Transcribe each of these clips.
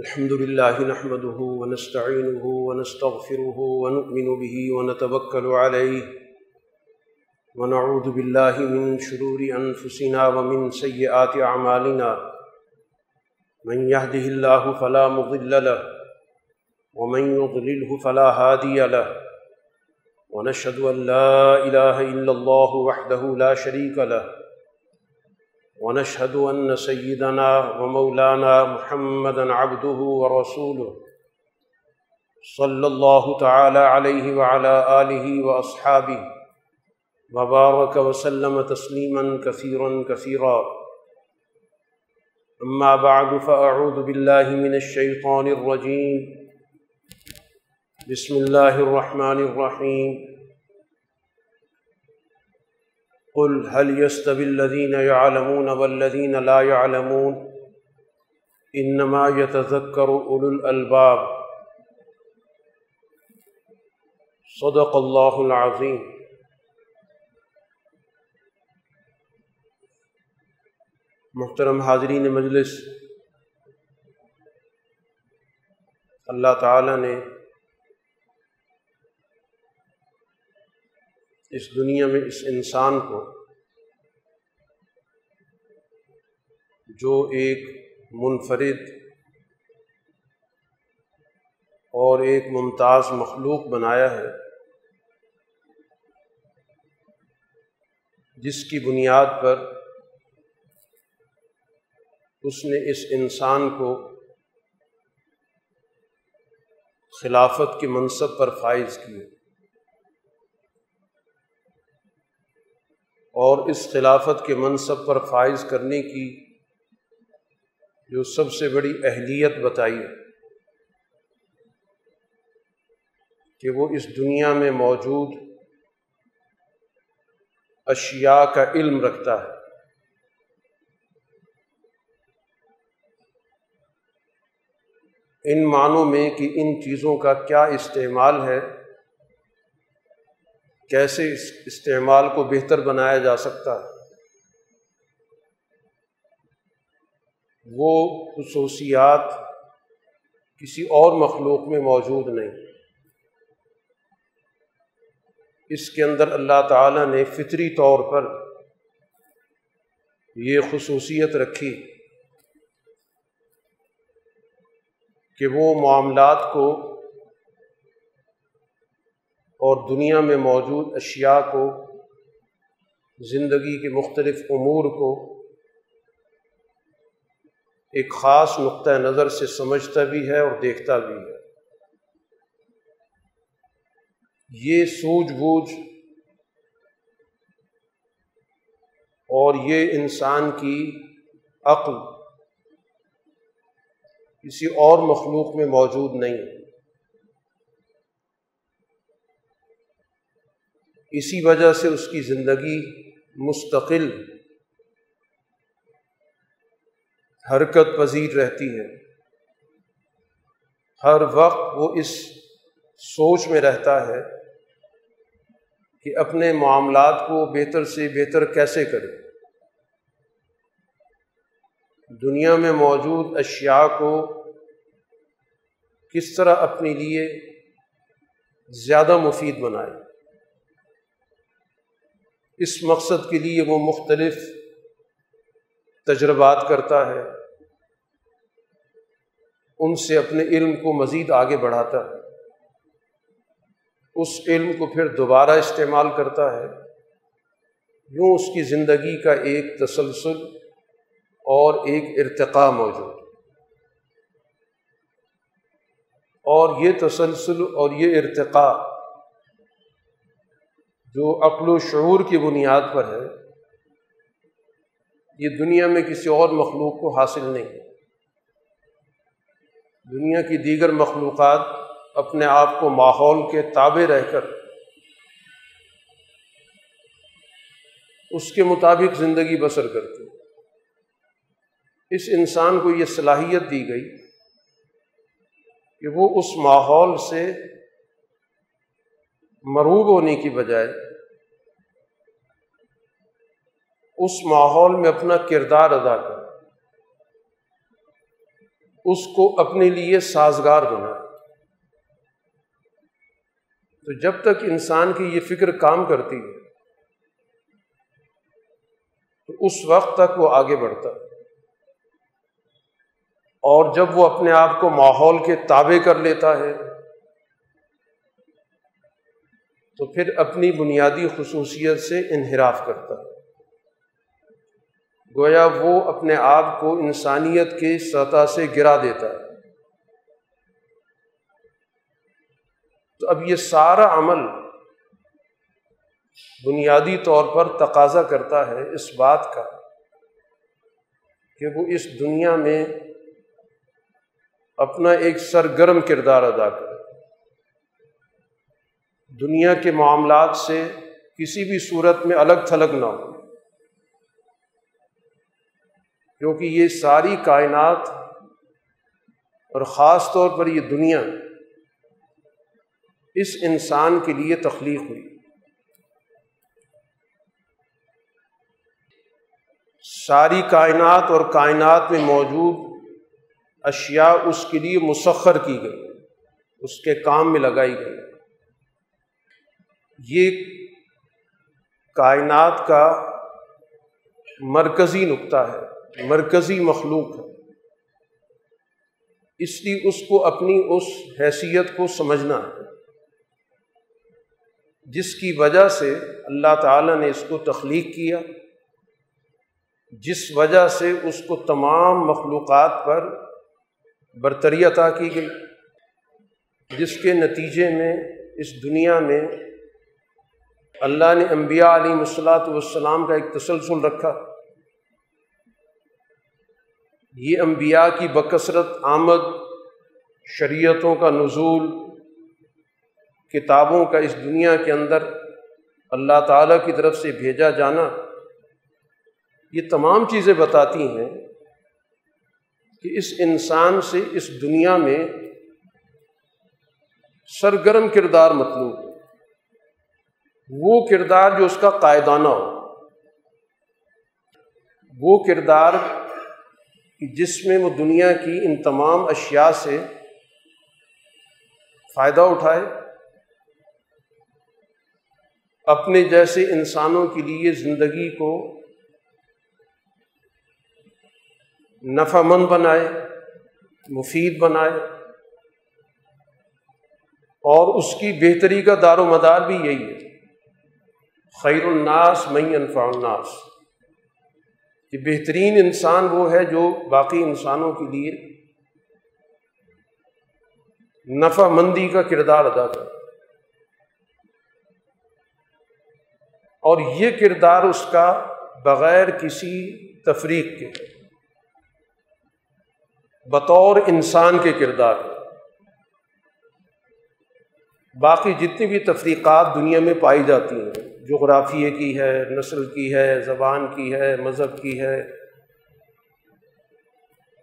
الحمد لله نحمده ونستعينه ونستغفره ونؤمن به ونتوكل عليه ونعوذ بالله من شرور أنفسنا ومن سيئات أعمالنا من يهده الله فلا مضل له ومن يضلله فلا هادي له ونشهد أن لا إله إلا الله وحده لا شريك له ونشهد أن سيدنا ومولانا محمدا عبده ورسوله صلى الله تعالى عليه وعلى آله وأصحابه وبارك وسلم تسليما كثيرا كثيرا. أما بعد، فأعوذ بالله من الشيطان الرجيم. بسم الله الرحمن الرحيم. قل هل يستوي الذين يعلمون والذين لا يعلمون انما يتذكر اولو الالباب صدق الله العظيم محترم حاضرین مجلس اللہ تعالی نے اس دنیا میں اس انسان کو جو ایک منفرد اور ایک ممتاز مخلوق بنایا ہے، جس کی بنیاد پر اس نے اس انسان کو خلافت کے منصب پر فائز کیے اور اس خلافت کے منصب پر فائز کرنے کی جو سب سے بڑی اہلیت بتائی ہے کہ وہ اس دنیا میں موجود اشیاء کا علم رکھتا ہے۔ ان معنوں میں کہ ان چیزوں کا کیا استعمال ہے کیسے اس استعمال کو بہتر بنایا جا سکتا ہے۔ وہ خصوصیات کسی اور مخلوق میں موجود نہیں۔ اس کے اندر اللہ تعالیٰ نے فطری طور پر یہ خصوصیت رکھی کہ وہ معاملات کو اور دنیا میں موجود اشیاء کو، زندگی کے مختلف امور کو ایک خاص نقطۂ نظر سے سمجھتا بھی ہے اور دیکھتا بھی ہے۔ یہ سوجھ بوجھ اور یہ انسان کی عقل کسی اور مخلوق میں موجود نہیں۔ ہے اسی وجہ سے اس کی زندگی مستقل حرکت پذیر رہتی ہے۔ ہر وقت وہ اس سوچ میں رہتا ہے کہ اپنے معاملات کو بہتر سے بہتر کیسے کرے۔ دنیا میں موجود اشیاء کو کس طرح اپنے لیے زیادہ مفید بنائے۔ اس مقصد کے لیے وہ مختلف تجربات کرتا ہے، ان سے اپنے علم کو مزید آگے بڑھاتا ہے۔ اس علم کو پھر دوبارہ استعمال کرتا ہے۔ یوں اس کی زندگی کا ایک تسلسل اور ایک ارتقاء موجود۔ اور یہ تسلسل اور یہ ارتقاء جو عقل و شعور کی بنیاد پر ہے، یہ دنیا میں کسی اور مخلوق کو حاصل نہیں دنیا کی دیگر مخلوقات اپنے آپ کو ماحول کے تابع رہ کر، اس کے مطابق زندگی بسر کرتے اس انسان کو یہ صلاحیت دی گئی کہ وہ اس ماحول سے مروب ہونے کی بجائے اس ماحول میں اپنا کردار ادا کر، اس کو اپنے لیے سازگار بنائے تو جب تک انسان کی یہ فکر کام کرتی ہے، تو اس وقت تک وہ آگے بڑھتا۔ ہے اور جب وہ اپنے آپ کو ماحول کے تابع کر لیتا ہے تو پھر اپنی بنیادی خصوصیت سے انحراف کرتا ہے۔ گویا وہ اپنے آپ کو انسانیت کی سطح سے گرا دیتا ہے۔ تو اب یہ سارا عمل بنیادی طور پر تقاضا کرتا ہے اس بات کا کہ وہ اس دنیا میں اپنا ایک سرگرم کردار ادا کرے۔ دنیا کے معاملات سے کسی بھی صورت میں الگ تھلگ نہ ہو۔ کیونکہ یہ ساری کائنات اور خاص طور پر یہ دنیا اس انسان کے لیے تخلیق ہوئی۔ ساری کائنات اور کائنات میں موجود اشیاء اس کے لیے مسخر کی گئی اس کے کام میں لگائی گئی یہ کائنات کا مرکزی نقطہ ہے، مرکزی مخلوق ہے۔ اس لیے اس کو اپنی اس حیثیت کو سمجھنا ہے، جس کی وجہ سے اللہ تعالیٰ نے اس کو تخلیق کیا، جس وجہ سے اس کو تمام مخلوقات پر برتری عطا کی گئی، جس کے نتیجے میں اس دنیا میں اللہ نے انبیاء علیہ الصلاۃ والسلام کا ایک تسلسل رکھا۔ یہ انبیاء کی بکثرت، آمد، شریعتوں کا نزول، کتابوں کا اس دنیا کے اندر اللہ تعالیٰ کی طرف سے بھیجا جانا، یہ تمام چیزیں بتاتی ہیں کہ اس انسان سے، اس دنیا میں سرگرم کردار مطلوب وہ کردار جو اس کا قائدانہ ہو۔ وہ کردار جس میں وہ دنیا کی ان تمام اشیاء سے فائدہ اٹھائے، اپنے جیسے انسانوں کے لیے زندگی کو نفع مند بنائے، مفید بنائے۔ اور اس کی بہتری کا دار و مدار بھی یہی ہے۔ خیر الناس مئی انفا الناس۔ کہ بہترین انسان وہ ہے جو باقی انسانوں کے لیے نفع مندی کا کردار ادا کرے۔ اور یہ کردار اس کا بغیر کسی تفریق کے، بطور انسان کے کردار۔ باقی جتنی بھی تفریقات دنیا میں پائی جاتی ہیں جغرافیے کی ہے، نسل کی ہے، زبان کی ہے، مذہب کی ہے،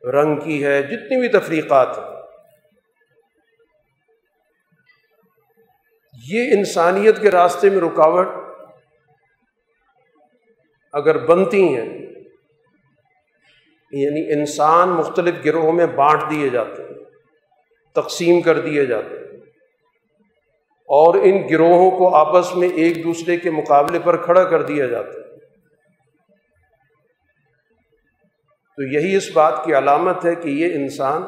رنگ کی ہے، جتنی بھی تفریقات ہیں۔ یہ انسانیت کے راستے میں رکاوٹ اگر بنتی ہیں یعنی انسان مختلف گروہوں میں بانٹ دیے جاتے ہیں، تقسیم کر دیے جاتے ہیں۔ اور ان گروہوں کو آپس میں ایک دوسرے کے مقابلے پر کھڑا کر دیا جاتا ہے۔ تو یہی اس بات کی علامت ہے کہ یہ انسان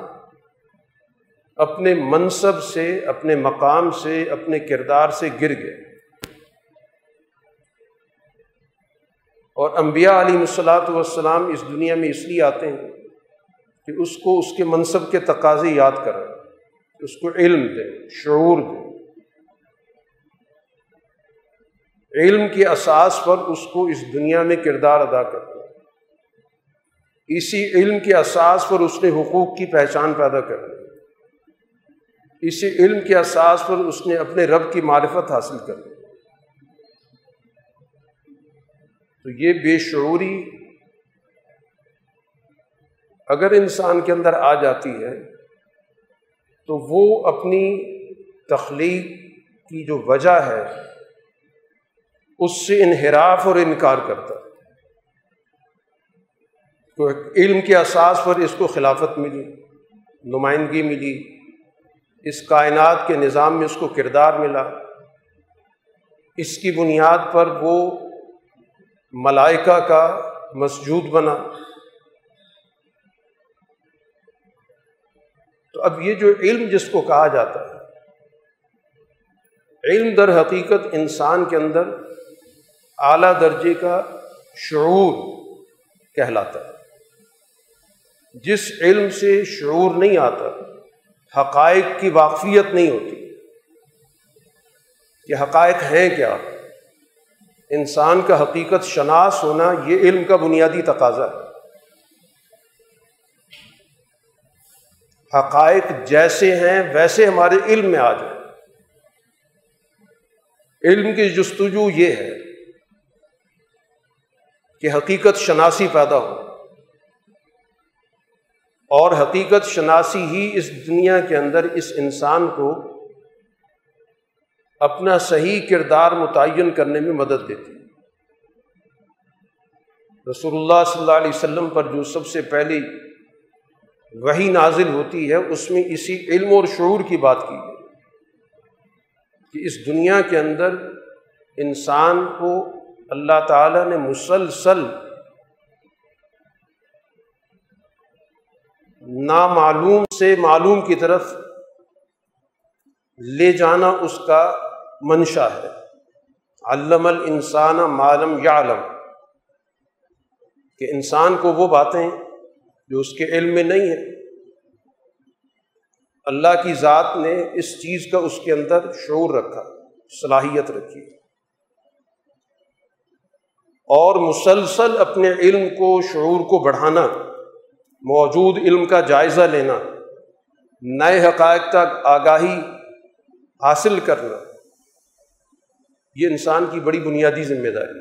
اپنے منصب سے، اپنے مقام سے، اپنے کردار سے گر گئے اور انبیاء علیہ الصلاۃ والسلام اس دنیا میں اس لیے آتے ہیں کہ اس کو اس کے منصب کے تقاضے یاد کریں، اس کو علم دیں، شعور دیں۔ علم کے اساس پر اس کو اس دنیا میں کردار ادا کرنا اسی علم کے اساس پر اس نے حقوق کی پہچان پیدا کرنی اسی علم کے اساس پر اس نے اپنے رب کی معرفت حاصل کرنی تو یہ بے شعوری اگر انسان کے اندر آ جاتی ہے، تو وہ اپنی تخلیق کی جو وجہ ہے اس سے انحراف اور انکار کرتا ہے۔ تو علم کے اساس پر اس کو خلافت ملی، نمائندگی ملی، اس کائنات کے نظام میں اس کو کردار ملا۔ اس کی بنیاد پر وہ ملائکہ کا مسجود بنا۔ تو اب یہ جو علم جس کو کہا جاتا ہے، علم در حقیقت انسان کے اندر اعلیٰ درجے کا شعور کہلاتا ہے۔ جس علم سے شعور نہیں آتا، حقائق کی واقفیت نہیں ہوتی، کہ حقائق ہیں کیا؟ انسان کا حقیقت شناس ہونا یہ علم کا بنیادی تقاضا ہے۔ حقائق جیسے ہیں، ویسے ہمارے علم میں آ جائیں۔ علم کی جستجو یہ ہے کہ حقیقت شناسی پیدا ہو۔ اور حقیقت شناسی ہی اس دنیا کے اندر اس انسان کو اپنا صحیح کردار متعین کرنے میں مدد دیتی رسول اللہ صلی اللہ علیہ وسلم پر جو سب سے پہلی وہی نازل ہوتی ہے، اس میں اسی علم اور شعور کی بات کی ہے کہ اس دنیا کے اندر انسان کو اللہ تعالیٰ نے مسلسل نامعلوم سے معلوم کی طرف لے جانا اس کا منشا ہے۔ علم الانسان معلوم یا علم کہ انسان کو وہ باتیں جو اس کے علم میں نہیں ہے اللہ کی ذات نے اس چیز کا اس کے اندر شعور رکھا، صلاحیت رکھی۔ اور مسلسل اپنے علم کو، شعور کو بڑھانا، موجود علم کا جائزہ لینا، نئے حقائق تک آگاہی حاصل کرنا، یہ انسان کی بڑی بنیادی ذمہ داری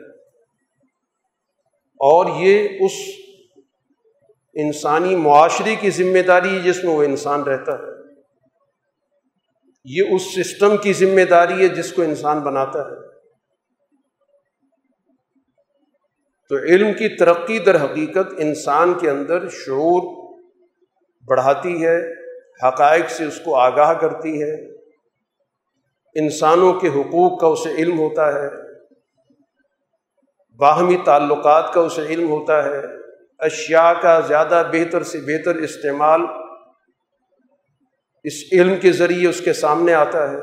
اور یہ اس انسانی معاشرے کی ذمہ داری ہے جس میں وہ انسان رہتا ہے۔ یہ اس سسٹم کی ذمہ داری ہے جس کو انسان بناتا ہے۔ تو علم کی ترقی در حقیقت انسان کے اندر شعور بڑھاتی ہے، حقائق سے اس کو آگاہ کرتی ہے۔ انسانوں کے حقوق کا اسے علم ہوتا ہے، باہمی تعلقات کا اسے علم ہوتا ہے، اشیاء کا زیادہ بہتر سے بہتر استعمال اس علم کے ذریعے اس کے سامنے آتا ہے۔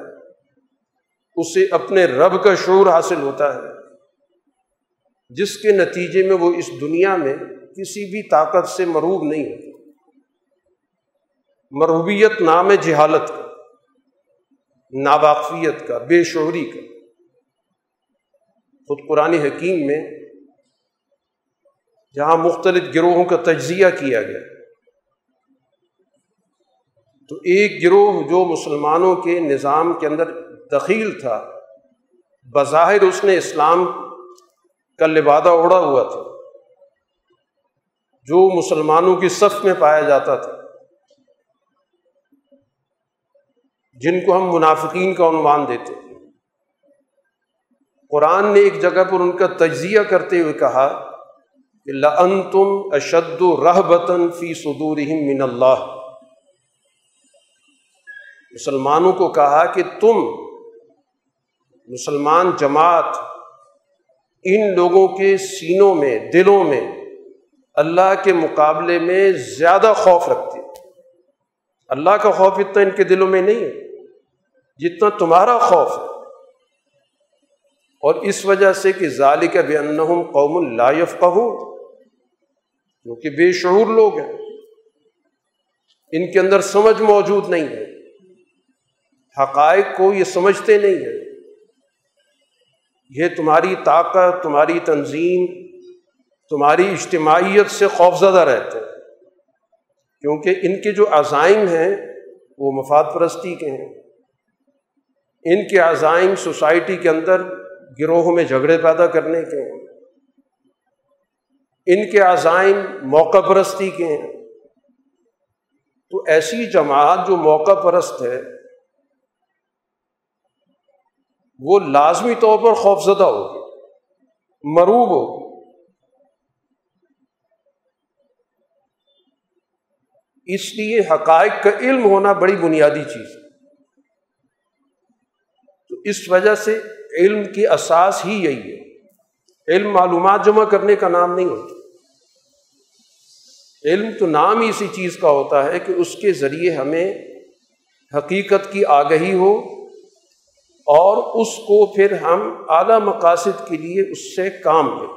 اسے اپنے رب کا شعور حاصل ہوتا ہے۔ جس کے نتیجے میں وہ اس دنیا میں کسی بھی طاقت سے مروب نہیں ہوتی مرحوبیت نام ہے جہالت کا، ناواقفیت کا، بے شعوری کا۔ خود قرآن حکیم میں جہاں مختلف گروہوں کا تجزیہ کیا گیا، تو ایک گروہ جو مسلمانوں کے نظام کے اندر دخیل تھا، بظاہر اس نے اسلام کا لبادہ اڑا ہوا تھا۔ جو مسلمانوں کی صف میں پایا جاتا تھا۔ جن کو ہم منافقین کا عنوان دیتے قرآن نے ایک جگہ پر ان کا تجزیہ کرتے ہوئے کہا کہ لن تم اشد رحبتاً فی صدور من اللہ۔ مسلمانوں کو کہا کہ تم مسلمان جماعت ان لوگوں کے سینوں میں، دلوں میں اللہ کے مقابلے میں زیادہ خوف رکھتے۔ اللہ کا خوف اتنا ان کے دلوں میں نہیں ہے جتنا تمہارا خوف ہے۔ اور اس وجہ سے کہ ظال کا بے انہم قوم اللائف کہوں کیونکہ بے شعور لوگ ہیں، ان کے اندر سمجھ موجود نہیں ہے۔ حقائق کو یہ سمجھتے نہیں ہیں۔ یہ تمہاری طاقت، تمہاری تنظیم، تمہاری اجتماعیت سے خوفزدہ رہتے ہیں۔ کیونکہ ان کے جو عزائم ہیں، وہ مفاد پرستی کے ہیں۔ ان کے عزائم سوسائٹی کے اندر گروہوں میں جھگڑے پیدا کرنے کے ہیں۔ ان کے عزائم موقع پرستی کے ہیں۔ تو ایسی جماعت جو موقع پرست ہے وہ لازمی طور پر خوفزدہ ہوگی، مروب ہو اس لیے حقائق کا علم ہونا بڑی بنیادی چیز ہے۔ تو اس وجہ سے علم کی اساس ہی یہی ہے۔ علم معلومات جمع کرنے کا نام نہیں ہوتا۔ علم تو نام ہی اسی چیز کا ہوتا ہے کہ اس کے ذریعے ہمیں حقیقت کی آگہی ہو۔ اور اس کو پھر ہم اعلیٰ مقاصد کے لیے اس سے کام لیں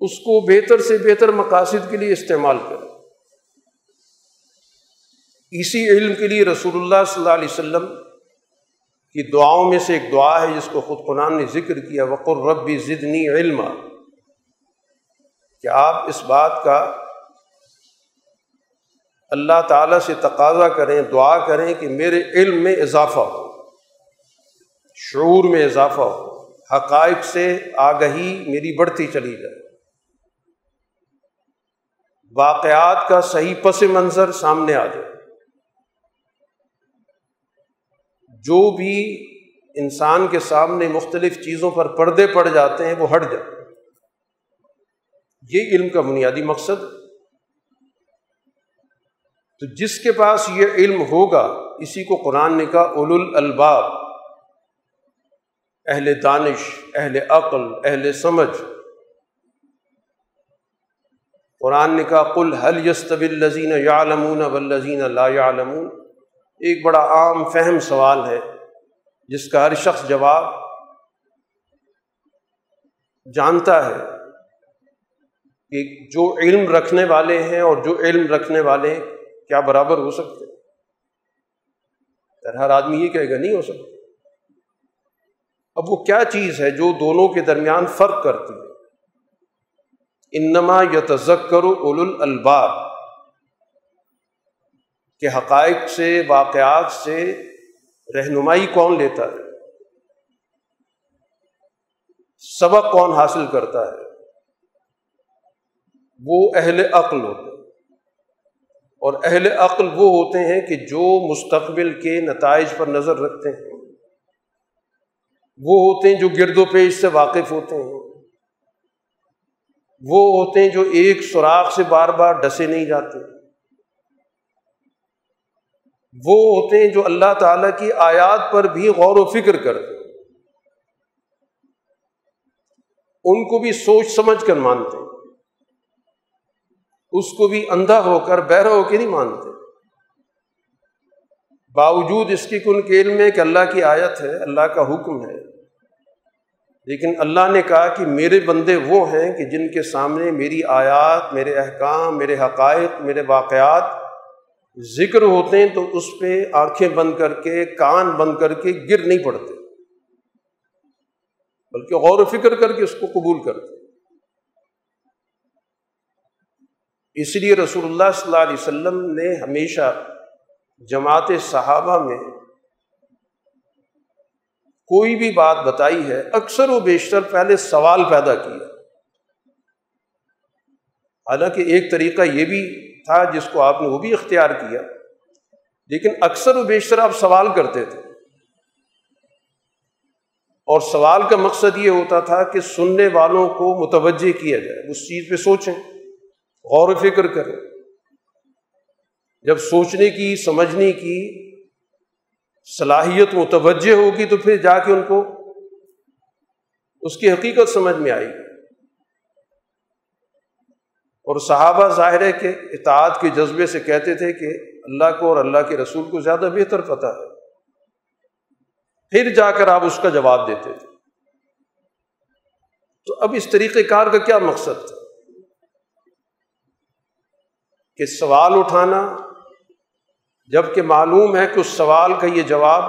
اس کو بہتر سے بہتر مقاصد کے لیے استعمال کریں۔ اسی علم کے لیے رسول اللہ صلی اللہ علیہ وسلم کی دعاؤں میں سے ایک دعا ہے، جس کو خود قرآن نے ذکر کیا وقر ربی ضدنی علم کہ آپ اس بات کا اللہ تعالیٰ سے تقاضا کریں، دعا کریں کہ میرے علم میں اضافہ ہو۔ شعور میں اضافہ ہو، حقائق سے آگہی میری بڑھتی چلی جائے۔ واقعات کا صحیح پس منظر سامنے آ جائے۔ جو بھی انسان کے سامنے مختلف چیزوں پر پردے پڑ جاتے ہیں، وہ ہٹ جائے۔ یہ علم کا بنیادی مقصد۔ تو جس کے پاس یہ علم ہوگا، اسی کو قرآن نے کہا اول الباب اہل دانش، اہل عقل، اہل سمجھ۔ قرآن نے کہا کل حل یستب الزین یا لمون ولزین اللہ علمون ایک بڑا عام فہم سوال ہے، جس کا ہر شخص جواب جانتا ہے کہ جو علم رکھنے والے ہیں اور جو علم رکھنے والے ہیں، کیا برابر ہو سکتے ہر آدمی یہ کہے گا، نہیں ہو سکتا۔ اب وہ کیا چیز ہے جو دونوں کے درمیان فرق کرتی ہے؟ انما یا تذکر اول الباب کے حقائق سے، واقعات سے رہنمائی کون لیتا ہے؟ سبق کون حاصل کرتا ہے؟ وہ اہل عقل ہوتے ہیں۔ اور اہل عقل وہ ہوتے ہیں کہ جو مستقبل کے نتائج پر نظر رکھتے ہیں۔ وہ ہوتے ہیں جو گرد و پیش سے واقف ہوتے ہیں۔ وہ ہوتے ہیں جو ایک سوراخ سے بار بار ڈسے نہیں جاتے۔ وہ ہوتے ہیں جو اللہ تعالیٰ کی آیات پر بھی غور و فکر کرتے ان کو بھی سوچ سمجھ کر مانتے اس کو بھی اندھا ہو کر، بہرا ہو کے نہیں مانتے۔ باوجود اس کی کن کے علم میں کہ اللہ کی آیت ہے، اللہ کا حکم ہے۔ لیکن اللہ نے کہا کہ میرے بندے وہ ہیں کہ جن کے سامنے میری آیات، میرے احکام، میرے حقائق، میرے واقعات ذکر ہوتے ہیں، تو اس پہ آنکھیں بند کر کے، کان بند کر کے گر نہیں پڑتے۔ بلکہ غور و فکر کر کے اس کو قبول کرتے۔ اس لیے رسول اللہ صلی اللہ علیہ وسلم نے ہمیشہ جماعت صحابہ میں کوئی بھی بات بتائی ہے، اکثر و بیشتر پہلے سوال پیدا کیا حالانکہ ایک طریقہ یہ بھی تھا جس کو آپ نے وہ بھی اختیار کیا، لیکن اکثر و بیشتر آپ سوال کرتے تھے۔ اور سوال کا مقصد یہ ہوتا تھا کہ سننے والوں کو متوجہ کیا جائے، اس چیز پہ سوچیں، غور و فکر کریں۔ جب سوچنے کی، سمجھنے کی صلاحیت متوجہ ہوگی تو پھر جا کے ان کو اس کی حقیقت سمجھ میں آئے گی۔ اور صحابہ ظاہر ہے کہ اطاعت کے جذبے سے کہتے تھے کہ اللہ کو اور اللہ کے رسول کو زیادہ بہتر پتہ ہے۔ پھر جا کر آپ اس کا جواب دیتے تھے۔ تو اب اس طریقہ کار کا کیا مقصد تھا؟ کہ سوال اٹھانا جبکہ معلوم ہے کہ اس سوال کا یہ جواب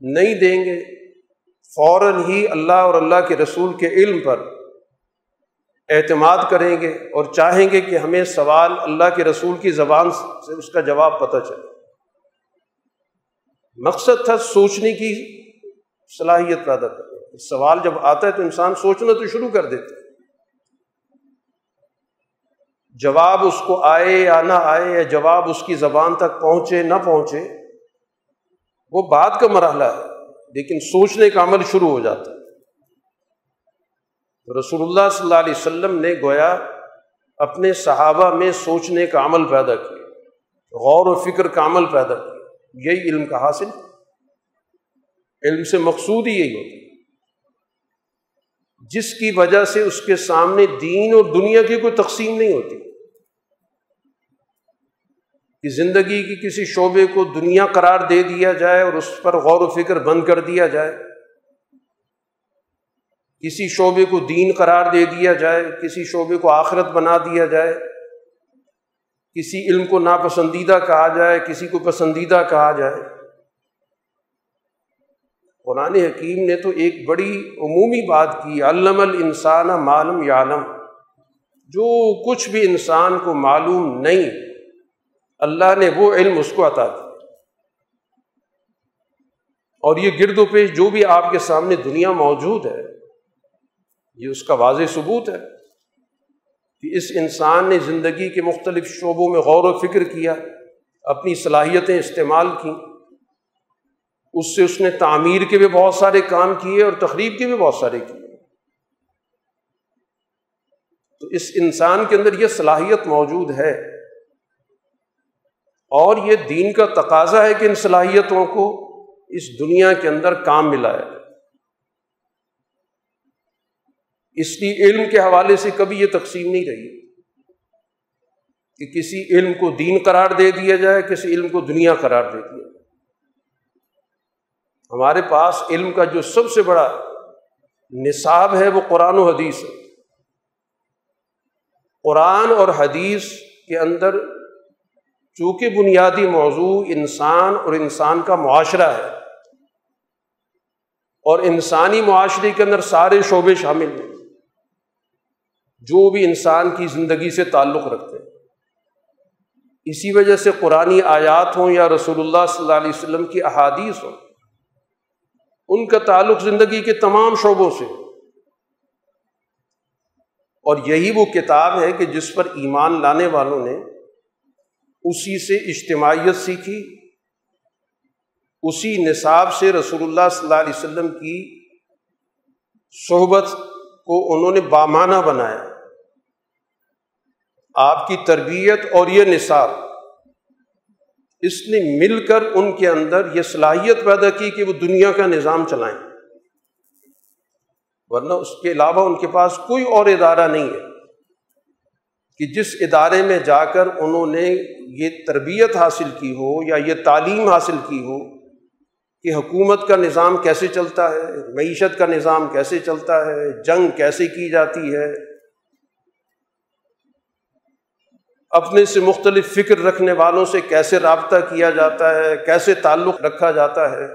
نہیں دیں گے، فوراً ہی اللہ اور اللہ کے رسول کے علم پر اعتماد کریں گے اور چاہیں گے کہ ہمیں سوال اللہ کے رسول کی زبان سے اس کا جواب پتہ چلے۔ مقصد تھا سوچنے کی صلاحیت پیدا کرنا۔ سوال جب آتا ہے تو انسان سوچنا تو شروع کر دیتے جواب اس کو آئے یا نہ آئے یا جواب اس کی زبان تک پہنچے نہ پہنچے، وہ بات کا مرحلہ ہے، لیکن سوچنے کا عمل شروع ہو جاتا ہے۔ رسول اللہ صلی اللہ علیہ وسلم نے گویا اپنے صحابہ میں سوچنے کا عمل پیدا کیا، غور و فکر کا عمل پیدا کیا۔ یہی علم کا حاصل علم سے مقصود ہی یہی ہوتی جس کی وجہ سے اس کے سامنے دین اور دنیا کی کوئی تقسیم نہیں ہوتی۔ کہ زندگی کی کسی شعبے کو دنیا قرار دے دیا جائے اور اس پر غور و فکر بند کر دیا جائے۔ کسی شعبے کو دین قرار دے دیا جائے، کسی شعبے کو آخرت بنا دیا جائے۔ کسی علم کو ناپسندیدہ کہا جائے، کسی کو پسندیدہ کہا جائے۔ قرآن حکیم نے تو ایک بڑی عمومی بات کی، علم الانسان معلوم یعلم۔ جو کچھ بھی انسان کو معلوم نہیں اللہ نے وہ علم اس کو عطا کیا۔ اور یہ گرد و پیش جو بھی آپ کے سامنے دنیا موجود ہے، یہ اس کا واضح ثبوت ہے کہ اس انسان نے زندگی کے مختلف شعبوں میں غور و فکر کیا، اپنی صلاحیتیں استعمال کیں۔ اس سے اس نے تعمیر کے بھی بہت سارے کام کیے اور تقریب کے بھی بہت سارے کیے۔ تو اس انسان کے اندر یہ صلاحیت موجود ہے۔ اور یہ دین کا تقاضا ہے کہ ان صلاحیتوں کو اس دنیا کے اندر کام ملا ہے اس لیے علم کے حوالے سے کبھی یہ تقسیم نہیں رہی کہ کسی علم کو دین قرار دے دیا جائے، کسی علم کو دنیا قرار دے دیا جائے۔ ہمارے پاس علم کا جو سب سے بڑا نصاب ہے وہ قرآن و حدیث ہے۔ قرآن اور حدیث کے اندر چونکہ بنیادی موضوع انسان اور انسان کا معاشرہ ہے اور انسانی معاشرے کے اندر سارے شعبے شامل ہیں۔ جو بھی انسان کی زندگی سے تعلق رکھتے ہیں۔ اسی وجہ سے قرآن آیات ہوں یا رسول اللہ صلی اللہ علیہ وسلم کی احادیث ہوں، ان کا تعلق زندگی کے تمام شعبوں سے۔ اور یہی وہ کتاب ہے کہ جس پر ایمان لانے والوں نے اسی سے اجتماعیت سیکھی، اسی نصاب سے رسول اللہ صلی اللہ علیہ وسلم کی صحبت کو انہوں نے بامانہ بنایا۔ آپ کی تربیت اور یہ نصاب، اس نے مل کر ان کے اندر یہ صلاحیت پیدا کی کہ وہ دنیا کا نظام چلائیں۔ ورنہ اس کے علاوہ ان کے پاس کوئی اور ادارہ نہیں ہے۔ کہ جس ادارے میں جا کر انہوں نے یہ تربیت حاصل کی ہو یا یہ تعلیم حاصل کی ہو کہ حکومت کا نظام کیسے چلتا ہے، معیشت کا نظام کیسے چلتا ہے، جنگ کیسے کی جاتی ہے۔ اپنے سے مختلف فکر رکھنے والوں سے کیسے رابطہ کیا جاتا ہے، کیسے تعلق رکھا جاتا ہے۔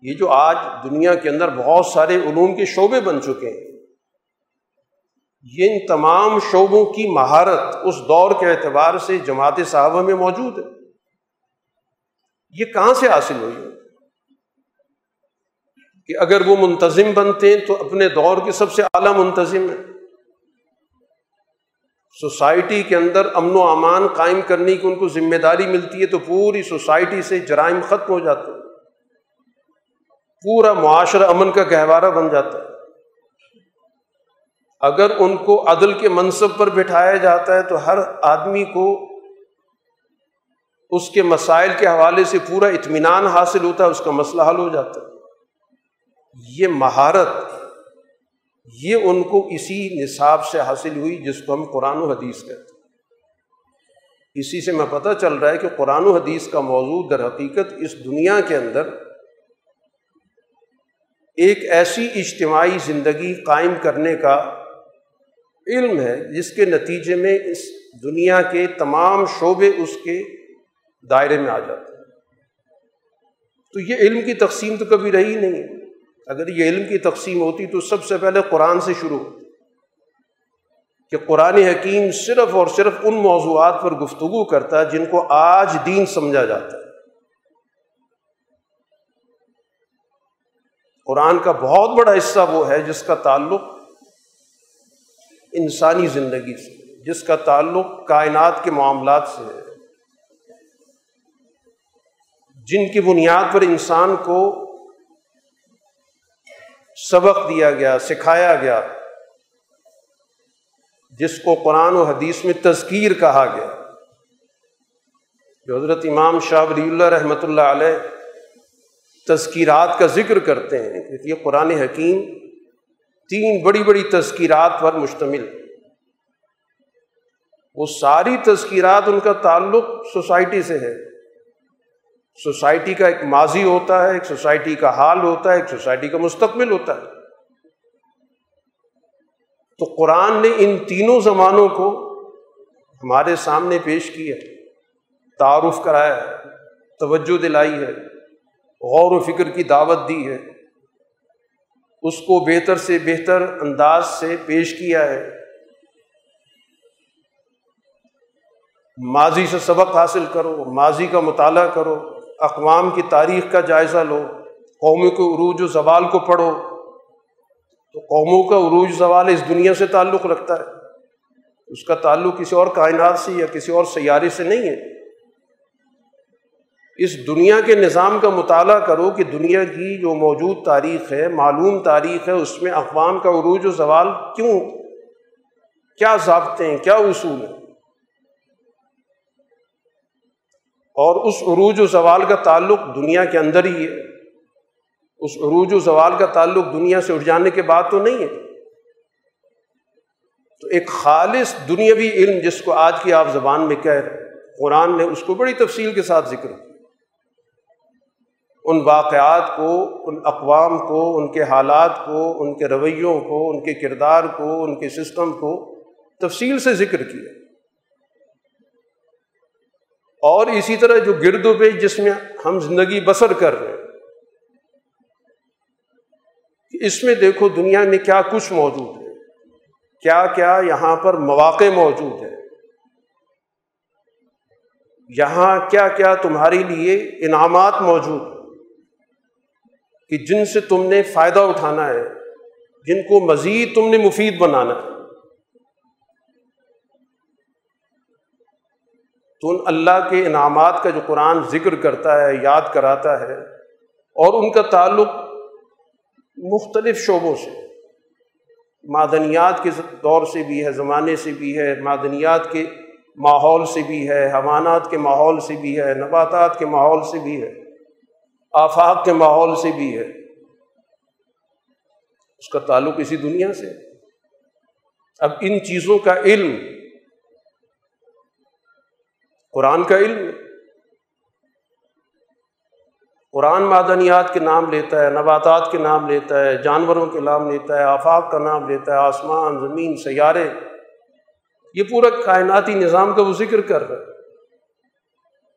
یہ جو آج دنیا کے اندر بہت سارے علوم کے شعبے بن چکے ہیں۔ یہ ان تمام شعبوں کی مہارت اس دور کے اعتبار سے جماعت صحابہ میں موجود ہے۔ یہ کہاں سے حاصل ہوئی؟ کہ اگر وہ منتظم بنتے ہیں تو اپنے دور کے سب سے اعلیٰ منتظم ہیں۔ سوسائٹی کے اندر امن و امان قائم کرنے کی ان کو ذمہ داری ملتی ہے تو پوری سوسائٹی سے جرائم ختم ہو جاتے ہیں۔ پورا معاشرہ امن کا گہوارہ بن جاتا ہے۔ اگر ان کو عدل کے منصب پر بٹھایا جاتا ہے تو ہر آدمی کو اس کے مسائل کے حوالے سے پورا اطمینان حاصل ہوتا ہے، اس کا مسئلہ حل ہو جاتا ہے۔ یہ مہارت، یہ ان کو اسی نصاب سے حاصل ہوئی جس کو ہم قرآن و حدیث کہتے ہیں۔ اسی سے میں پتہ چل رہا ہے کہ قرآن و حدیث کا موضوع در حقیقت اس دنیا کے اندر ایک ایسی اجتماعی زندگی قائم کرنے کا علم ہے جس کے نتیجے میں اس دنیا کے تمام شعبے اس کے دائرے میں آ جاتے ہیں۔ تو یہ علم کی تقسیم تو کبھی رہی نہیں۔ اگر یہ علم کی تقسیم ہوتی تو سب سے پہلے قرآن سے شروع کہ قرآن حکیم صرف اور صرف ان موضوعات پر گفتگو کرتا ہے جن کو آج دین سمجھا جاتا ہے۔ قرآن کا بہت بڑا حصہ وہ ہے جس کا تعلق انسانی زندگی سے، جس کا تعلق کائنات کے معاملات سے ہے۔ جن کی بنیاد پر انسان کو سبق دیا گیا، سکھایا گیا، جس کو قرآن و حدیث میں تذکیر کہا گیا۔ جو حضرت امام شاہ ولی اللہ رحمۃ اللہ علیہ تذکیرات کا ذکر کرتے ہیں، یہ قرآن حکیم تین بڑی بڑی تذکیرات پر مشتمل۔ وہ ساری تذکیرات ان کا تعلق سوسائٹی سے ہے۔ سوسائٹی کا ایک ماضی ہوتا ہے، ایک سوسائٹی کا حال ہوتا ہے، ایک سوسائٹی کا مستقبل ہوتا ہے۔ تو قرآن نے ان تینوں زمانوں کو ہمارے سامنے پیش کیا تعارف کرایا ہے، توجہ دلائی ہے، غور و فکر کی دعوت دی ہے۔ اس کو بہتر سے بہتر انداز سے پیش کیا ہے۔ ماضی سے سبق حاصل کرو، ماضی کا مطالعہ کرو، اقوام کی تاریخ کا جائزہ لو، قوموں کے عروج و زوال کو پڑھو۔ تو قوموں کا عروج زوال اس دنیا سے تعلق رکھتا ہے۔ اس کا تعلق کسی اور کائنات سے یا کسی اور سیارے سے نہیں ہے۔ اس دنیا کے نظام کا مطالعہ کرو کہ دنیا کی جو موجود تاریخ ہے، معلوم تاریخ ہے، اس میں اقوام کا عروج و زوال کیوں؟ کیا ضابطے ہیں؟ کیا اصول ہیں؟ اور اس عروج و زوال کا تعلق دنیا کے اندر ہی ہے۔ اس عروج و زوال کا تعلق دنیا سے اٹھ جانے کے بعد تو نہیں ہے۔ تو ایک خالص دنیاوی علم جس کو آج کی آپ زبان میں کہہ رہے قرآن نے اس کو بڑی تفصیل کے ساتھ ذکر کیا۔ ان واقعات کو، ان اقوام کو، ان کے حالات کو، ان کے رویوں کو، ان کے کردار کو، ان کے سسٹم کو تفصیل سے ذکر کیا۔ اور اسی طرح جو گرد و پیش جس میں ہم زندگی بسر کر رہے ہیں، اس میں دیکھو دنیا میں کیا کچھ موجود ہے، کیا کیا یہاں پر مواقع موجود ہے یہاں کیا کیا تمہارے لیے انعامات موجود ہیں۔ کہ جن سے تم نے فائدہ اٹھانا ہے، جن کو مزید تم نے مفید بنانا ہے۔ تو ان اللہ کے انعامات کا جو قرآن ذکر کرتا ہے، یاد کراتا ہے، اور ان کا تعلق مختلف شعبوں سے، معدنیات کے دور سے بھی ہے، زمانے سے بھی ہے، معدنیات کے ماحول سے بھی ہے حوانات کے ماحول سے بھی ہے، نباتات کے ماحول سے بھی ہے۔ آفاق کے ماحول سے بھی ہے۔ اس کا تعلق اسی دنیا سے۔ اب ان چیزوں کا علم، قرآن کا علم۔ قرآن معدنیات کے نام لیتا ہے، نباتات کے نام لیتا ہے، جانوروں کے نام لیتا ہے، آفاق کا نام لیتا ہے، آسمان، زمین، سیارے۔ یہ پورا کائناتی نظام کا وہ ذکر کر رہا ہے۔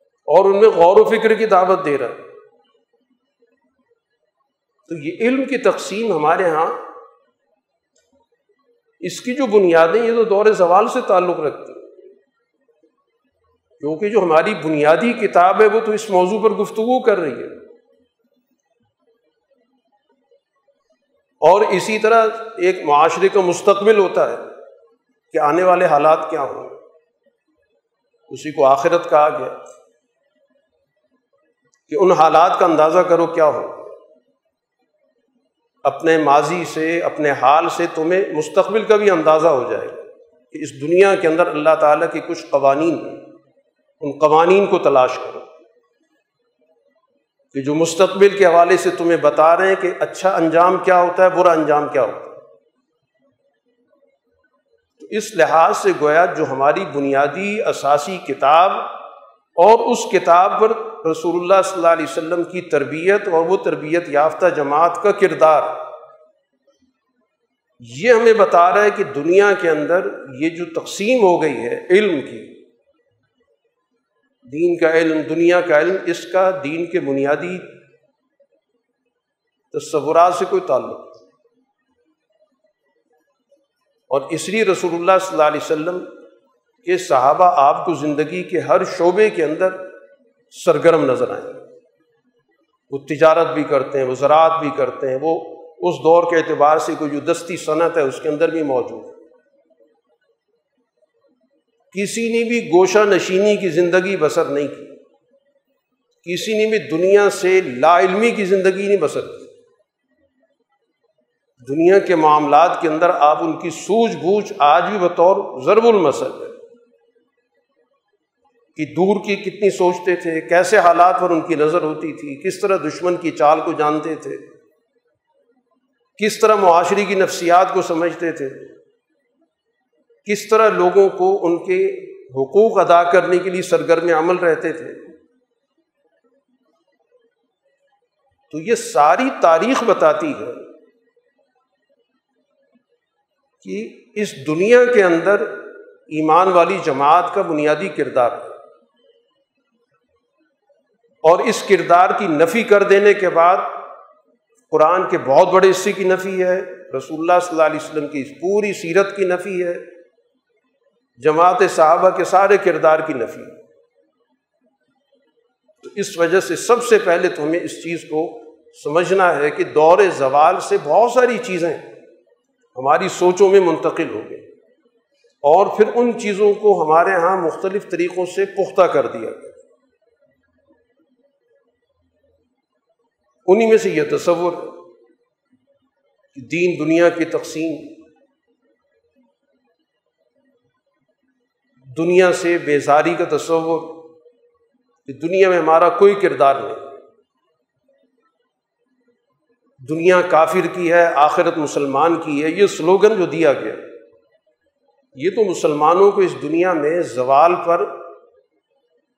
اور ان میں غور و فکر کی دعوت دے رہا ہے۔ تو یہ علم کی تقسیم ہمارے یہاں اس کی جو بنیادیں یہ تو دور زوال سے تعلق رکھتی کیونکہ جو ہماری بنیادی کتاب ہے وہ تو اس موضوع پر گفتگو کر رہی ہے۔ اور اسی طرح ایک معاشرے کا مستقبل ہوتا ہے کہ آنے والے حالات کیا ہوں۔ اسی کو آخرت کہا گیا کہ ان حالات کا اندازہ کرو کیا ہو۔ اپنے ماضی سے، اپنے حال سے تمہیں مستقبل کا بھی اندازہ ہو جائے گا کہ اس دنیا کے اندر اللہ تعالیٰ کے کچھ قوانین ہیں۔ ان قوانین کو تلاش کرو۔ کہ جو مستقبل کے حوالے سے تمہیں بتا رہے ہیں کہ اچھا انجام کیا ہوتا ہے، برا انجام کیا ہوتا ہے۔ تو اس لحاظ سے گویا جو ہماری بنیادی اساسی کتاب اور اس کتاب پر رسول اللہ صلی اللہ علیہ وسلم کی تربیت اور وہ تربیت یافتہ جماعت کا کردار۔ یہ ہمیں بتا رہا ہے کہ دنیا کے اندر یہ جو تقسیم ہو گئی ہے علم کی، دین کا علم، دنیا کا علم، اس کا دین کے بنیادی تصورات سے کوئی تعلق۔ اور اس لیے رسول اللہ صلی اللہ علیہ وسلم کے صحابہ، آپ کو زندگی کے ہر شعبے کے اندر سرگرم نظر آئیں۔ وہ تجارت بھی کرتے ہیں، وہ زراعت بھی کرتے ہیں، وہ اس دور کے اعتبار سے کوئی جو دستی صنعت ہے، اس کے اندر بھی موجود ہے۔ کسی نے بھی گوشہ نشینی کی زندگی بسر نہیں کی۔ کسی نے بھی دنیا سے لا علمی کی زندگی نہیں بسر کی۔ دنیا کے معاملات کے اندر آپ ان کی سوجھ بوجھ آج بھی بطور ضرب المسد ہے۔ کہ دور کی کتنی سوچتے تھے، کیسے حالات پر ان کی نظر ہوتی تھی، کس طرح دشمن کی چال کو جانتے تھے، کس طرح معاشرے کی نفسیات کو سمجھتے تھے، کس طرح لوگوں کو ان کے حقوق ادا کرنے کے لیے سرگرم عمل رہتے تھے۔ تو یہ ساری تاریخ بتاتی ہے کہ اس دنیا کے اندر ایمان والی جماعت کا بنیادی کردار ہے۔ اور اس کردار کی نفی کر دینے کے بعد قرآن کے بہت بڑے حصے کی نفی ہے، رسول اللہ صلی اللہ علیہ وسلم کی اس پوری سیرت کی نفی ہے، جماعت صحابہ کے سارے کردار کی نفی ہے۔ تو اس وجہ سے سب سے پہلے تو ہمیں اس چیز کو سمجھنا ہے کہ دور زوال سے بہت ساری چیزیں ہماری سوچوں میں منتقل ہو گئی اور پھر ان چیزوں کو ہمارے یہاں مختلف طریقوں سے پختہ کر دیا گیا۔ انہیں میں سے یہ تصور کہ دین دنیا کی تقسیم دنیا سے بیزاری کا تصور کہ دنیا میں ہمارا کوئی کردار نہیں۔ دنیا کافر کی ہے، آخرت مسلمان کی ہے، یہ سلوگن جو دیا گیا۔ یہ تو مسلمانوں کو اس دنیا میں زوال پر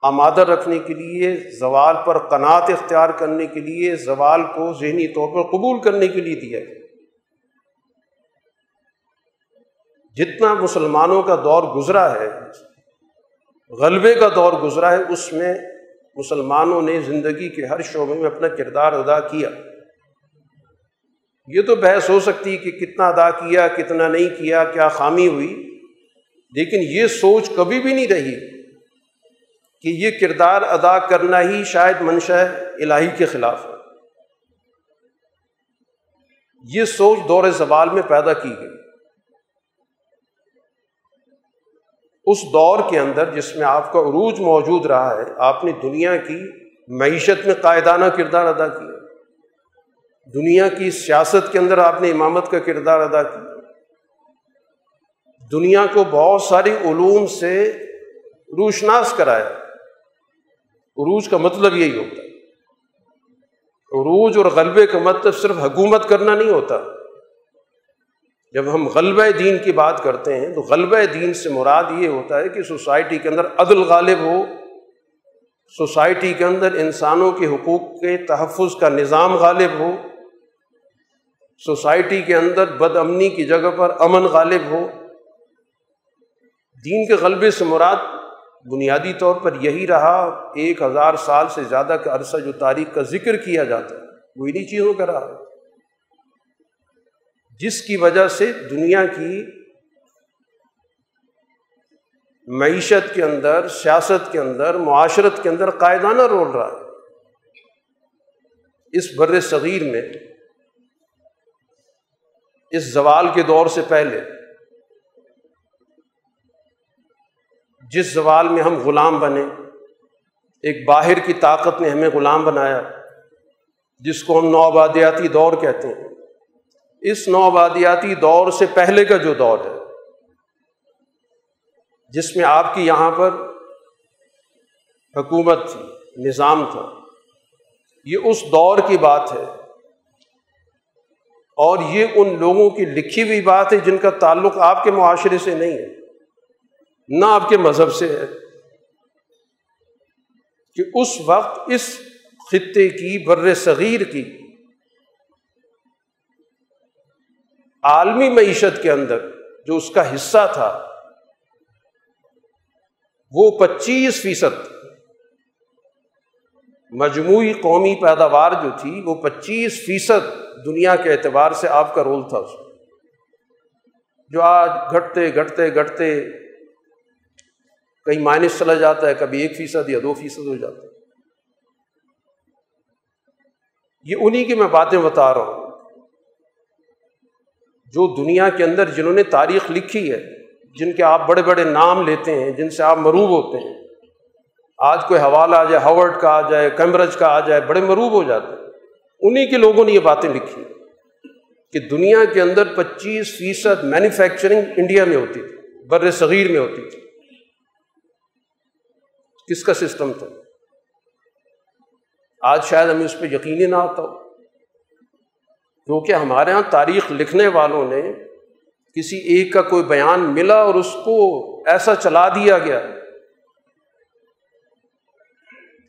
آمادہ رکھنے کے لیے، زوال پر قناط اختیار کرنے کے لیے، زوال کو ذہنی طور پر قبول کرنے کے لیے دیا گیا۔ جتنا مسلمانوں کا دور گزرا ہے، غلبے کا دور گزرا ہے، اس میں مسلمانوں نے زندگی کے ہر شعبے میں اپنا کردار ادا کیا۔ یہ تو بحث ہو سکتی کہ کتنا ادا کیا، کتنا نہیں کیا کیا خامی ہوئی، لیکن یہ سوچ کبھی بھی نہیں رہی۔ کہ یہ کردار ادا کرنا ہی شاید منشا الہی کے خلاف ہے۔ یہ سوچ دور زوال میں پیدا کی گئی۔ اس دور کے اندر جس میں آپ کا عروج موجود رہا ہے، آپ نے دنیا کی معیشت میں قائدانہ کردار ادا کیا۔ دنیا کی سیاست کے اندر آپ نے امامت کا کردار ادا کیا۔ دنیا کو بہت ساری علوم سے روشناس کرایا۔ عروج کا مطلب یہی ہوتا ہے۔ عروج اور غلبے کا مطلب صرف حکومت کرنا نہیں ہوتا۔ جب ہم غلبہ دین کی بات کرتے ہیں تو غلبہ دین سے مراد یہ ہوتا ہے کہ سوسائٹی کے اندر عدل غالب ہو۔ سوسائٹی کے اندر انسانوں کے حقوق کے تحفظ کا نظام غالب ہو۔ سوسائٹی کے اندر بد امنی کی جگہ پر امن غالب ہو۔ دین کے غلبے سے مراد بنیادی طور پر یہی رہا، ایک ہزار سال سے زیادہ کا عرصہ جو تاریخ کا ذکر کیا جاتا ہے، وہ انہیں چیزوں کا رہا۔ جس کی وجہ سے دنیا کی معیشت کے اندر، سیاست کے اندر، معاشرت کے اندر قائدانہ رول رہا ہے۔ اس بر صغیر میں، اس زوال کے دور سے پہلے جس زوال میں ہم غلام بنے، ایک باہر کی طاقت نے ہمیں غلام بنایا، جس کو ہم نوآبادیاتی دور کہتے ہیں۔ اس نوآبادیاتی دور سے پہلے کا جو دور ہے، جس میں آپ کی یہاں پر حکومت تھی، نظام تھا، یہ اس دور کی بات ہے۔ اور یہ ان لوگوں کی لکھی ہوئی بات ہے جن کا تعلق آپ کے معاشرے سے نہیں ہے۔ نہ آپ کے مذہب سے ہے، کہ اس وقت اس خطے کی، بر صغیر کی، عالمی معیشت کے اندر جو اس کا حصہ تھا، وہ پچیس فیصد مجموعی قومی پیداوار جو تھی، وہ پچیس فیصد دنیا کے اعتبار سے آپ کا رول تھا اس جو آج گھٹتے گھٹتے گھٹتے کہیں مائنس چلا جاتا ہے، کبھی ایک فیصد یا دو فیصد ہو جاتا ہے۔ یہ انہیں کی میں باتیں بتا رہا ہوں۔ جو دنیا کے اندر جنہوں نے تاریخ لکھی ہے، جن کے آپ بڑے بڑے نام لیتے ہیں، جن سے آپ مروب ہوتے ہیں۔ آج کوئی حوالہ آ جائے، ہاورڈ کا آ جائے، کیمبرج کا آ جائے، بڑے مروب ہو جاتے ہیں۔ انہیں کے لوگوں نے یہ باتیں لکھی کہ دنیا کے اندر پچیس فیصد مینوفیکچرنگ انڈیا میں ہوتی تھی بر صغیر میں ہوتی تھی۔ کس کا سسٹم تھا؟ آج شاید ہمیں اس پہ یقینی نہ آتا ہو۔ کیونکہ ہمارے یہاں تاریخ لکھنے والوں نے کسی ایک کا کوئی بیان ملا اور اس کو ایسا چلا دیا گیا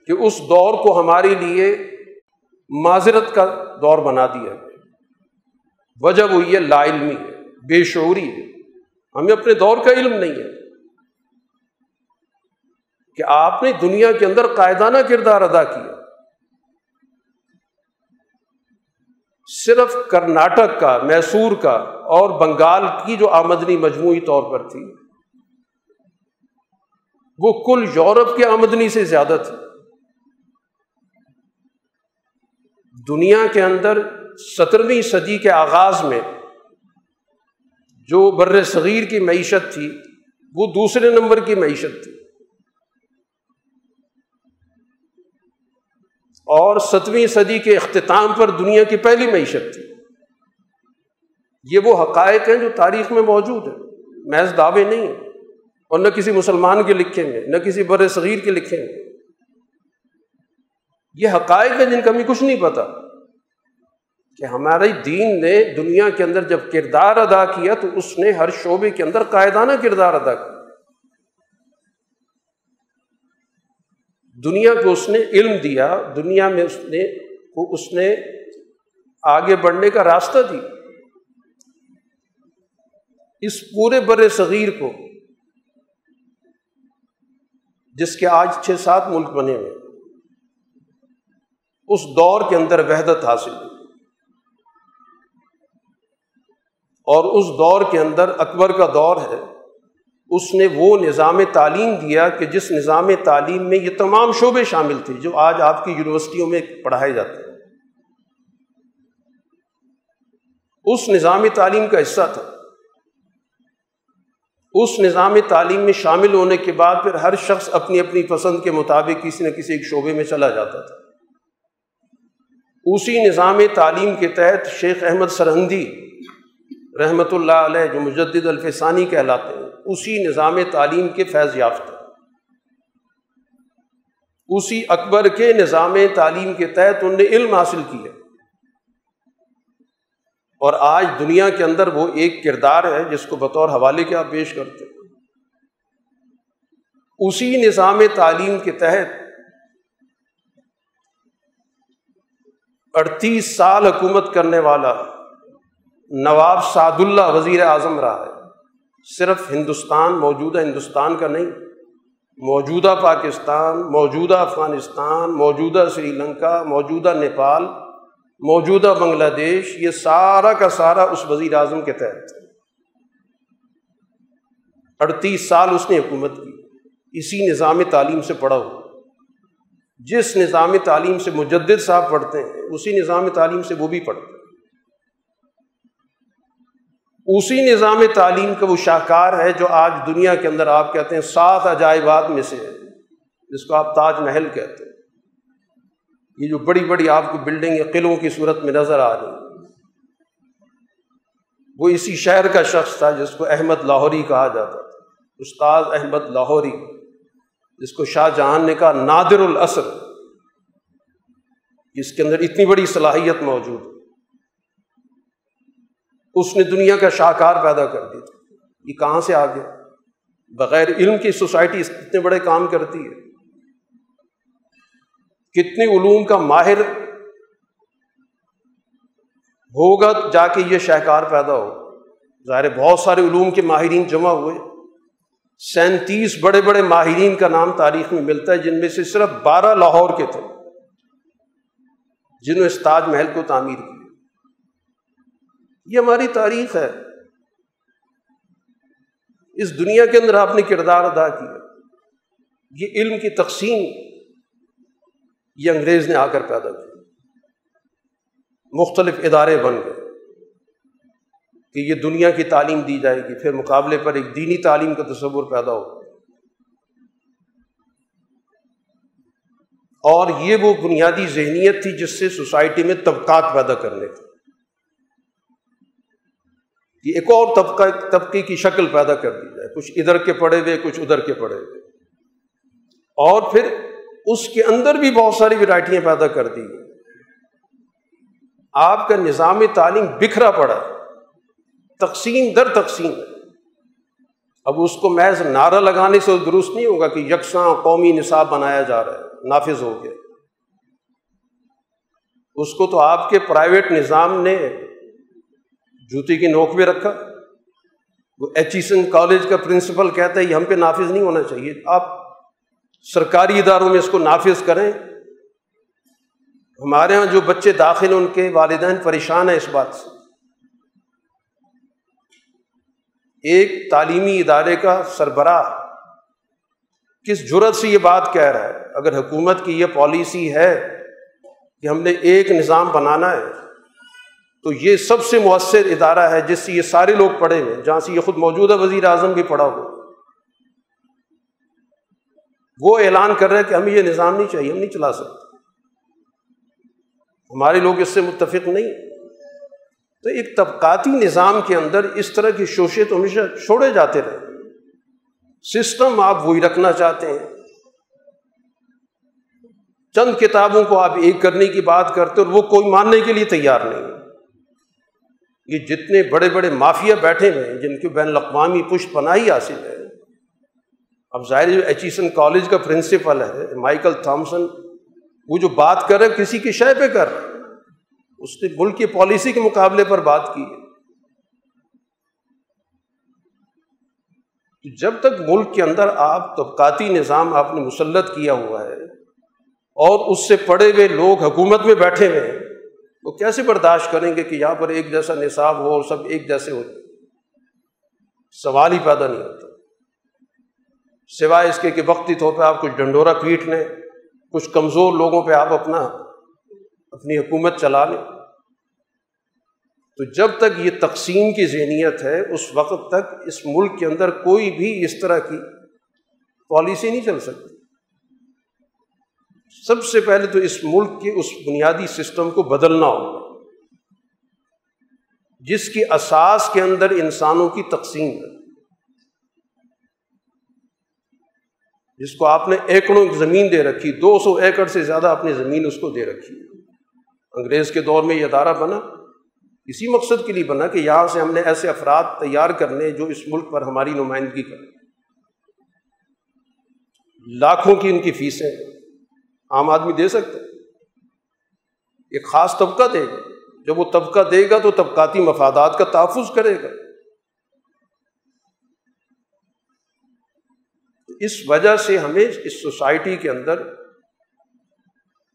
کہ اس دور کو ہمارے لیے معذرت کا دور بنا دیا گیا۔ وجہ وہی ہے، لا علمی ہے، بے شعوری ہے۔ ہمیں اپنے دور کا علم نہیں ہے۔ کہ آپ نے دنیا کے اندر قائدانہ کردار ادا کیا۔ صرف کرناٹک کا، میسور کا اور بنگال کی جو آمدنی مجموعی طور پر تھی، وہ کل یورپ کی آمدنی سے زیادہ تھی۔ دنیا کے اندر سترویں صدی کے آغاز میں جو بر صغیر کی معیشت تھی، وہ دوسرے نمبر کی معیشت تھی۔ اور ستویں صدی کے اختتام پر دنیا کی پہلی معیشت تھی۔ یہ وہ حقائق ہیں جو تاریخ میں موجود ہیں۔ محض دعوے نہیں ہیں۔ اور نہ کسی مسلمان کے لکھے میں نہ کسی بر صغیر کے لکھے میں یہ حقائق ہیں جن کا ہمیں کچھ نہیں پتا کہ ہمارے دین نے دنیا کے اندر جب کردار ادا کیا تو اس نے ہر شعبے کے اندر قائدانہ کردار ادا کیا۔ دنیا کو اس نے علم دیا، دنیا میں اس نے اس نے آگے بڑھنے کا راستہ دی اس پورے بر صغیر کو، جس کے آج چھ سات ملک بنے ہوئے اس دور کے اندر وحدت حاصل ہوئی۔ اور اس دور کے اندر اکبر کا دور ہے۔ اس نے وہ نظام تعلیم دیا کہ جس نظام تعلیم میں یہ تمام شعبے شامل تھے جو آج آپ کی یونیورسٹیوں میں پڑھائے جاتے ہیں۔ اس نظام تعلیم کا حصہ تھا۔ اس نظام تعلیم میں شامل ہونے کے بعد پھر ہر شخص اپنی اپنی پسند کے مطابق کسی نہ کسی ایک شعبے میں چلا جاتا تھا۔ اسی نظام تعلیم کے تحت شیخ احمد سرہندی رحمۃ اللہ علیہ جو مجدد الفسانی کہلاتے ہیں اسی نظام تعلیم کے فیض یافتہ۔ اسی اکبر کے نظام تعلیم کے تحت ان نے علم حاصل کیا اور آج دنیا کے اندر وہ ایک کردار ہے جس کو بطور حوالے کے آپ پیش کرتے ہیں۔ اسی نظام تعلیم کے تحت اڑتیس سال حکومت کرنے والا نواب سعد اللہ وزیر اعظم رہا ہے۔ صرف ہندوستان موجودہ ہندوستان کا نہیں، موجودہ پاکستان، موجودہ افغانستان، موجودہ سری لنکا، موجودہ نیپال، موجودہ بنگلہ دیش، یہ سارا کا سارا اس وزیر اعظم کے تحت اڑتیس سال اس نے حکومت کی، اسی نظام تعلیم سے پڑھا ہو جس نظام تعلیم سے مجدد صاحب پڑھتے ہیں، اسی نظام تعلیم سے وہ بھی پڑھتے ہیں۔ اسی نظام تعلیم کا وہ شاہکار ہے جو آج دنیا کے اندر آپ کہتے ہیں سات عجائبات میں سے ہے، جس کو آپ تاج محل کہتے ہیں۔ یہ جو بڑی بڑی آپ کو بلڈنگ قلعوں کی صورت میں نظر آ رہی وہ اسی شہر کا شخص تھا جس کو احمد لاہوری کہا جاتا تھا۔ استاد احمد لاہوری، جس کو شاہ جہاں نے کہا نادر الاثر جس کے اندر اتنی بڑی صلاحیت موجود۔ ہے اس نے دنیا کا شاہکار پیدا کر دی یہ کہاں سے آ گیا؟ بغیر علم کی سوسائٹی اتنے بڑے کام کرتی ہے۔ کتنے علوم کا ماہر ہوگا جا کے یہ شاہکار پیدا ہو۔ ظاہر بہت سارے علوم کے ماہرین جمع ہوئے۔ سینتیس بڑے بڑے ماہرین کا نام تاریخ میں ملتا ہے، جن میں سے صرف بارہ لاہور کے تھے۔ جنہوں نے اس تاج محل کو تعمیر کی۔ یہ ہماری تاریخ ہے۔ اس دنیا کے اندر آپ نے کردار ادا کیا۔ یہ علم کی تقسیم یہ انگریز نے آ کر پیدا کی۔ مختلف ادارے بن گئے کہ یہ دنیا کی تعلیم دی جائے گی، پھر مقابلے پر ایک دینی تعلیم کا تصور پیدا ہو۔ اور یہ وہ بنیادی ذہنیت تھی جس سے سوسائٹی میں طبقات پیدا کرنے تھے۔ کہ ایک اور طبقہ طبقے کی شکل پیدا کر دی جائے۔ کچھ ادھر کے پڑے ہوئے، کچھ ادھر کے پڑے ہوئے۔ اور پھر اس کے اندر بھی بہت ساری ورائٹیاں پیدا کر دی آپ کا نظام تعلیم بکھرا پڑا۔ تقسیم در تقسیم۔ اب اس کو محض نعرہ لگانے سے درست نہیں ہوگا کہ یکساں قومی نصاب بنایا جا رہا ہے، نافذ ہو گیا۔ اس کو تو آپ کے پرائیویٹ نظام نے جوتی کی نوک پہ رکھا۔ وہ ایچیسن کالج کا پرنسپل کہتا ہے، یہ ہم پہ نافذ نہیں ہونا چاہیے۔ آپ سرکاری اداروں میں اس کو نافذ کریں۔ ہمارے یہاں جو بچے داخل ہیں، ان کے والدین پریشان ہیں اس بات سے۔ ایک تعلیمی ادارے کا سربراہ، کس جرت سے یہ بات کہہ رہا ہے؟ اگر حکومت کی یہ پالیسی ہے کہ ہم نے ایک نظام بنانا ہے تو یہ سب سے مؤثر ادارہ ہے جس سے یہ سارے لوگ پڑھے ہوئے جہاں سے یہ خود موجودہ وزیر اعظم بھی پڑھا ہو وہ اعلان کر رہے کہ ہمیں یہ نظام نہیں چاہیے، ہم نہیں چلا سکتے۔ ہمارے لوگ اس سے متفق نہیں۔ تو ایک طبقاتی نظام کے اندر اس طرح کی شوشے تو ہمیشہ چھوڑے جاتے رہے۔ سسٹم آپ وہی رکھنا چاہتے ہیں۔ چند کتابوں کو آپ ایک کرنے کی بات کرتے اور وہ کوئی ماننے کے لیے تیار نہیں۔ یہ جتنے بڑے بڑے مافیا بیٹھے ہوئے ہیں جن کی بین الاقوامی پشت پناہی حاصل ہے، اب ظاہر جو ایچیسن کالج کا پرنسپل ہے، مائیکل تھامسن، وہ جو بات کر رہے کسی کی شے پہ کر رہے اس نے ملک کی پالیسی کے مقابلے پر بات کی ہے۔ جب تک ملک کے اندر آپ طبقاتی نظام آپ نے مسلط کیا ہوا ہے اور اس سے پڑے ہوئے لوگ حکومت میں بیٹھے ہوئے ہیں وہ کیسے برداشت کریں گے کہ یہاں پر ایک جیسا نصاب ہو اور سب ایک جیسے ہو سوال ہی پیدا نہیں ہوتا۔ سوائے اس کے کہ وقتی طور پہ آپ کچھ ڈنڈورا پیٹ لیں، کچھ کمزور لوگوں پہ آپ اپنا، اپنی حکومت چلا لیں۔ تو جب تک یہ تقسیم کی ذہنیت ہے، اس وقت تک اس ملک کے اندر کوئی بھی اس طرح کی پالیسی نہیں چل سکتی۔ سب سے پہلے تو اس ملک کے اس بنیادی سسٹم کو بدلنا ہوگا، جس کی اساس کے اندر انسانوں کی تقسیم ہے۔ جس کو آپ نے ایکڑوں کی زمین دے رکھی، دو سو ایکڑ سے زیادہ اپنی زمین اس کو دے رکھی۔ انگریز کے دور میں یہ ادارہ بنا، اسی مقصد کے لیے بنا کہ یہاں سے ہم نے ایسے افراد تیار کرنے جو اس ملک پر ہماری نمائندگی کریں۔ لاکھوں کی ان کی فیسیں عام آدمی دے سکتے ایک خاص طبقہ دے گا۔ جب وہ طبقہ دے گا تو طبقاتی مفادات کا تحفظ کرے گا۔ اس وجہ سے ہمیں اس سوسائٹی کے اندر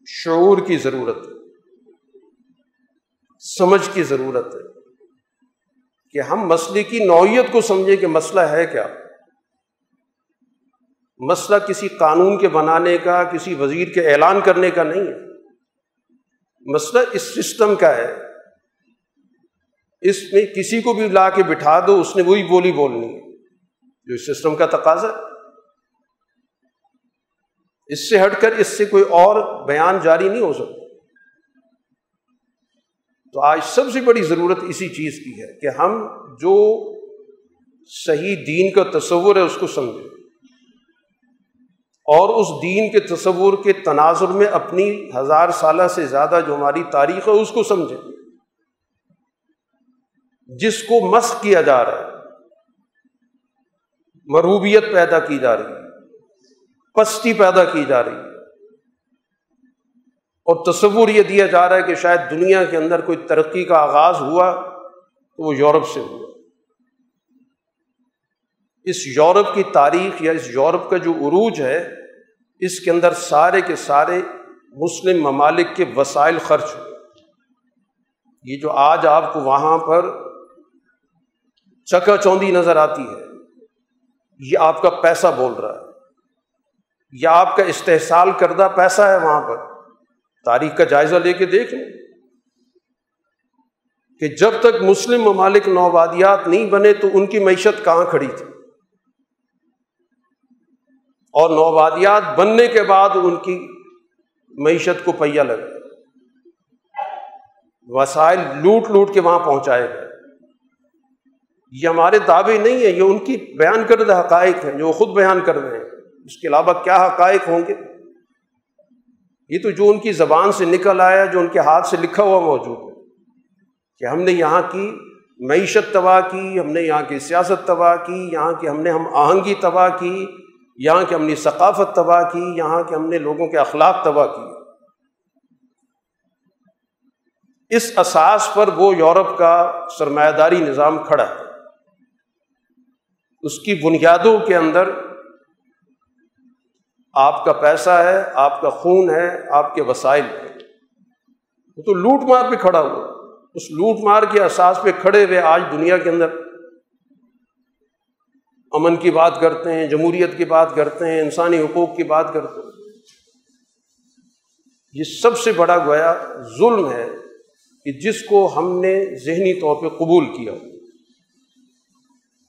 شعور کی ضرورت ہے۔ سمجھ کی ضرورت ہے کہ ہم مسئلے کی نوعیت کو سمجھیں کہ مسئلہ ہے کیا۔ مسئلہ کسی قانون کے بنانے کا، کسی وزیر کے اعلان کرنے کا نہیں ہے۔ مسئلہ اس سسٹم کا ہے۔ اس میں کسی کو بھی لا کے بٹھا دو، اس نے وہی بولی بولنی ہے۔ جو اس سسٹم کا تقاضا ہے۔ اس سے ہٹ کر اس سے کوئی اور بیان جاری نہیں ہو سکتا۔ تو آج سب سے بڑی ضرورت اسی چیز کی ہے کہ ہم جو صحیح دین کا تصور ہے، اس کو سمجھیں۔ اور اس دین کے تصور کے تناظر میں اپنی ہزار سالہ سے زیادہ جو ہماری تاریخ ہے اس کو سمجھیں۔ جس کو مسق کیا جا رہا ہے مروبیت پیدا کی جا رہی ہے، پستی پیدا کی جا رہی ہے۔ اور تصور یہ دیا جا رہا ہے کہ شاید دنیا کے اندر کوئی ترقی کا آغاز ہوا تو وہ یورپ سے ہوا۔ اس یورپ کی تاریخ یا اس یورپ کا جو عروج ہے، اس کے اندر سارے کے سارے مسلم ممالک کے وسائل خرچ ہوئے۔ یہ جو آج آپ کو وہاں پر چکا چوندی نظر آتی ہے، یہ آپ کا پیسہ بول رہا ہے۔ یا آپ کا استحصال کردہ پیسہ ہے وہاں پر۔ تاریخ کا جائزہ لے کے دیکھ لیں۔ کہ جب تک مسلم ممالک نوبادیات نہیں بنے تو ان کی معیشت کہاں کھڑی تھی؟ اور نوبادیات بننے کے بعد ان کی معیشت کو پہیا لگا۔ وسائل لوٹ لوٹ کے وہاں پہنچائے گئے۔ یہ ہمارے دعوے نہیں ہیں، یہ ان کی بیان کردہ حقائق ہیں، جو وہ خود بیان کر رہے ہیں۔ اس کے علاوہ کیا حقائق ہوں گے؟ یہ تو جو ان کی زبان سے نکل آیا، جو ان کے ہاتھ سے لکھا ہوا موجود ہے۔ کہ ہم نے یہاں کی معیشت تباہ کی، ہم نے یہاں کی سیاست تباہ کی، یہاں کی ہم نے ہم آہنگی تباہ کی۔ یہاں کی ہم نے ثقافت تباہ کی، یہاں کے ہم نے لوگوں کے اخلاق تباہ کی اس اساس پر وہ یورپ کا سرمایہ داری نظام کھڑا ہے۔ اس کی بنیادوں کے اندر آپ کا پیسہ ہے، آپ کا خون ہے، آپ کے وسائل ہے وہ تو لوٹ مار پہ کھڑا ہوا۔ اس لوٹ مار کے احساس پہ کھڑے ہوئے آج دنیا کے اندر۔ امن کی بات کرتے ہیں، جمہوریت کی بات کرتے ہیں، انسانی حقوق کی بات کرتے ہیں۔ یہ سب سے بڑا گویا ظلم ہے کہ جس کو ہم نے ذہنی طور پہ قبول کیا۔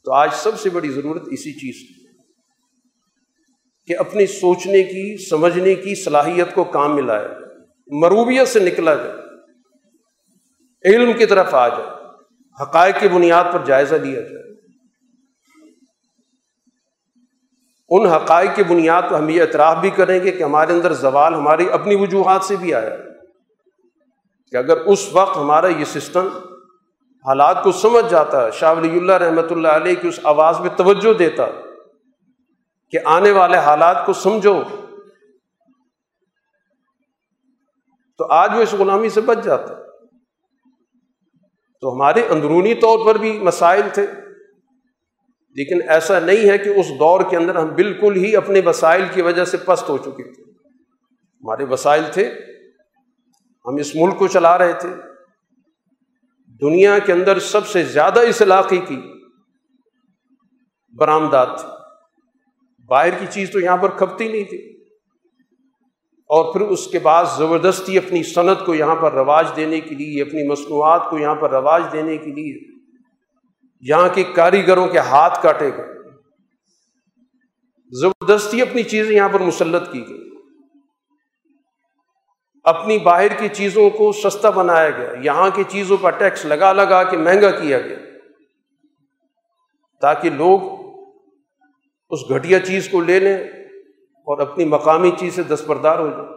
تو آج سب سے بڑی ضرورت اسی چیز کی کہ اپنی سوچنے کی، سمجھنے کی صلاحیت کو کام ملائے مروبیت سے نکلا جائے۔ علم کی طرف آ جائے۔ حقائق کی بنیاد پر جائزہ لیا جائے۔ ان حقائق کی بنیاد پر ہم یہ اعتراف بھی کریں گے کہ ہمارے اندر زوال ہماری اپنی وجوہات سے بھی آیا کہ اگر اس وقت ہمارا یہ سسٹم حالات کو سمجھ جاتا ہے شاہ ولی اللہ رحمۃ اللہ علیہ کی اس آواز میں توجہ دیتا کہ آنے والے حالات کو سمجھو، تو آج وہ اس غلامی سے بچ جاتا۔ تو ہمارے اندرونی طور پر بھی مسائل تھے۔ لیکن ایسا نہیں ہے کہ اس دور کے اندر ہم بالکل ہی اپنے وسائل کی وجہ سے پست ہو چکے تھے۔ ہمارے وسائل تھے، ہم اس ملک کو چلا رہے تھے۔ دنیا کے اندر سب سے زیادہ اس علاقے کی برآمدات تھی باہر کی چیز تو یہاں پر کھپتی نہیں تھی۔ اور پھر اس کے بعد زبردستی اپنی صنعت کو یہاں پر رواج دینے کے لیے، اپنی مصنوعات کو یہاں پر رواج دینے کے لیے یہاں کے کاریگروں کے ہاتھ کاٹے گئے۔ زبردستی اپنی چیزیں یہاں پر مسلط کی گئی۔ اپنی باہر کی چیزوں کو سستا بنایا گیا۔ یہاں کی چیزوں پر ٹیکس لگا لگا کے مہنگا کیا گیا۔ تاکہ لوگ اس گھٹیا چیز کو لے لیں اور اپنی مقامی چیز سے دستبردار ہو جائیں۔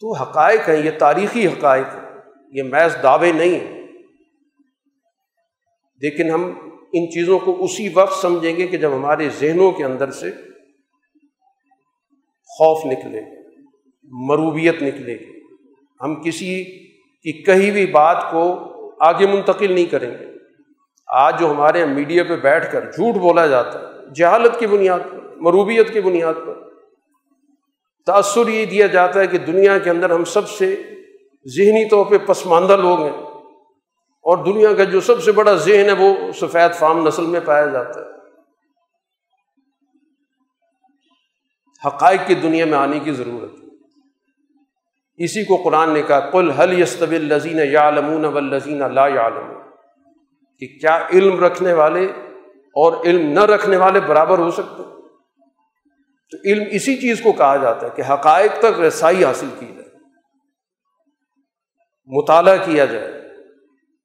تو حقائق ہیں، یہ تاریخی حقائق ہیں۔ یہ محض دعوے نہیں ہیں۔ لیکن ہم ان چیزوں کو اسی وقت سمجھیں گے کہ جب ہمارے ذہنوں کے اندر سے خوف نکلے مروبیت نکلے گی۔ ہم کسی کی کہی ہوئی بات کو آگے منتقل نہیں کریں گے۔ آج جو ہمارے میڈیا پہ بیٹھ کر جھوٹ بولا جاتا ہے، جہالت کی بنیاد پر، مروبیت کی بنیاد پر، تأثر یہ دیا جاتا ہے کہ دنیا کے اندر ہم سب سے ذہنی طور پہ پسماندہ لوگ ہیں۔ اور دنیا کا جو سب سے بڑا ذہن ہے وہ سفید فام نسل میں پایا جاتا ہے۔ حقائق کی دنیا میں آنے کی ضرورت ہے۔ اسی کو قرآن نے کہا کل حل یستب الزین یا لمون و لذین اللہ کہ کیا علم رکھنے والے اور علم نہ رکھنے والے برابر ہو سکتے؟ تو علم اسی چیز کو کہا جاتا ہے کہ حقائق تک رسائی حاصل کی جائے، مطالعہ کیا جائے۔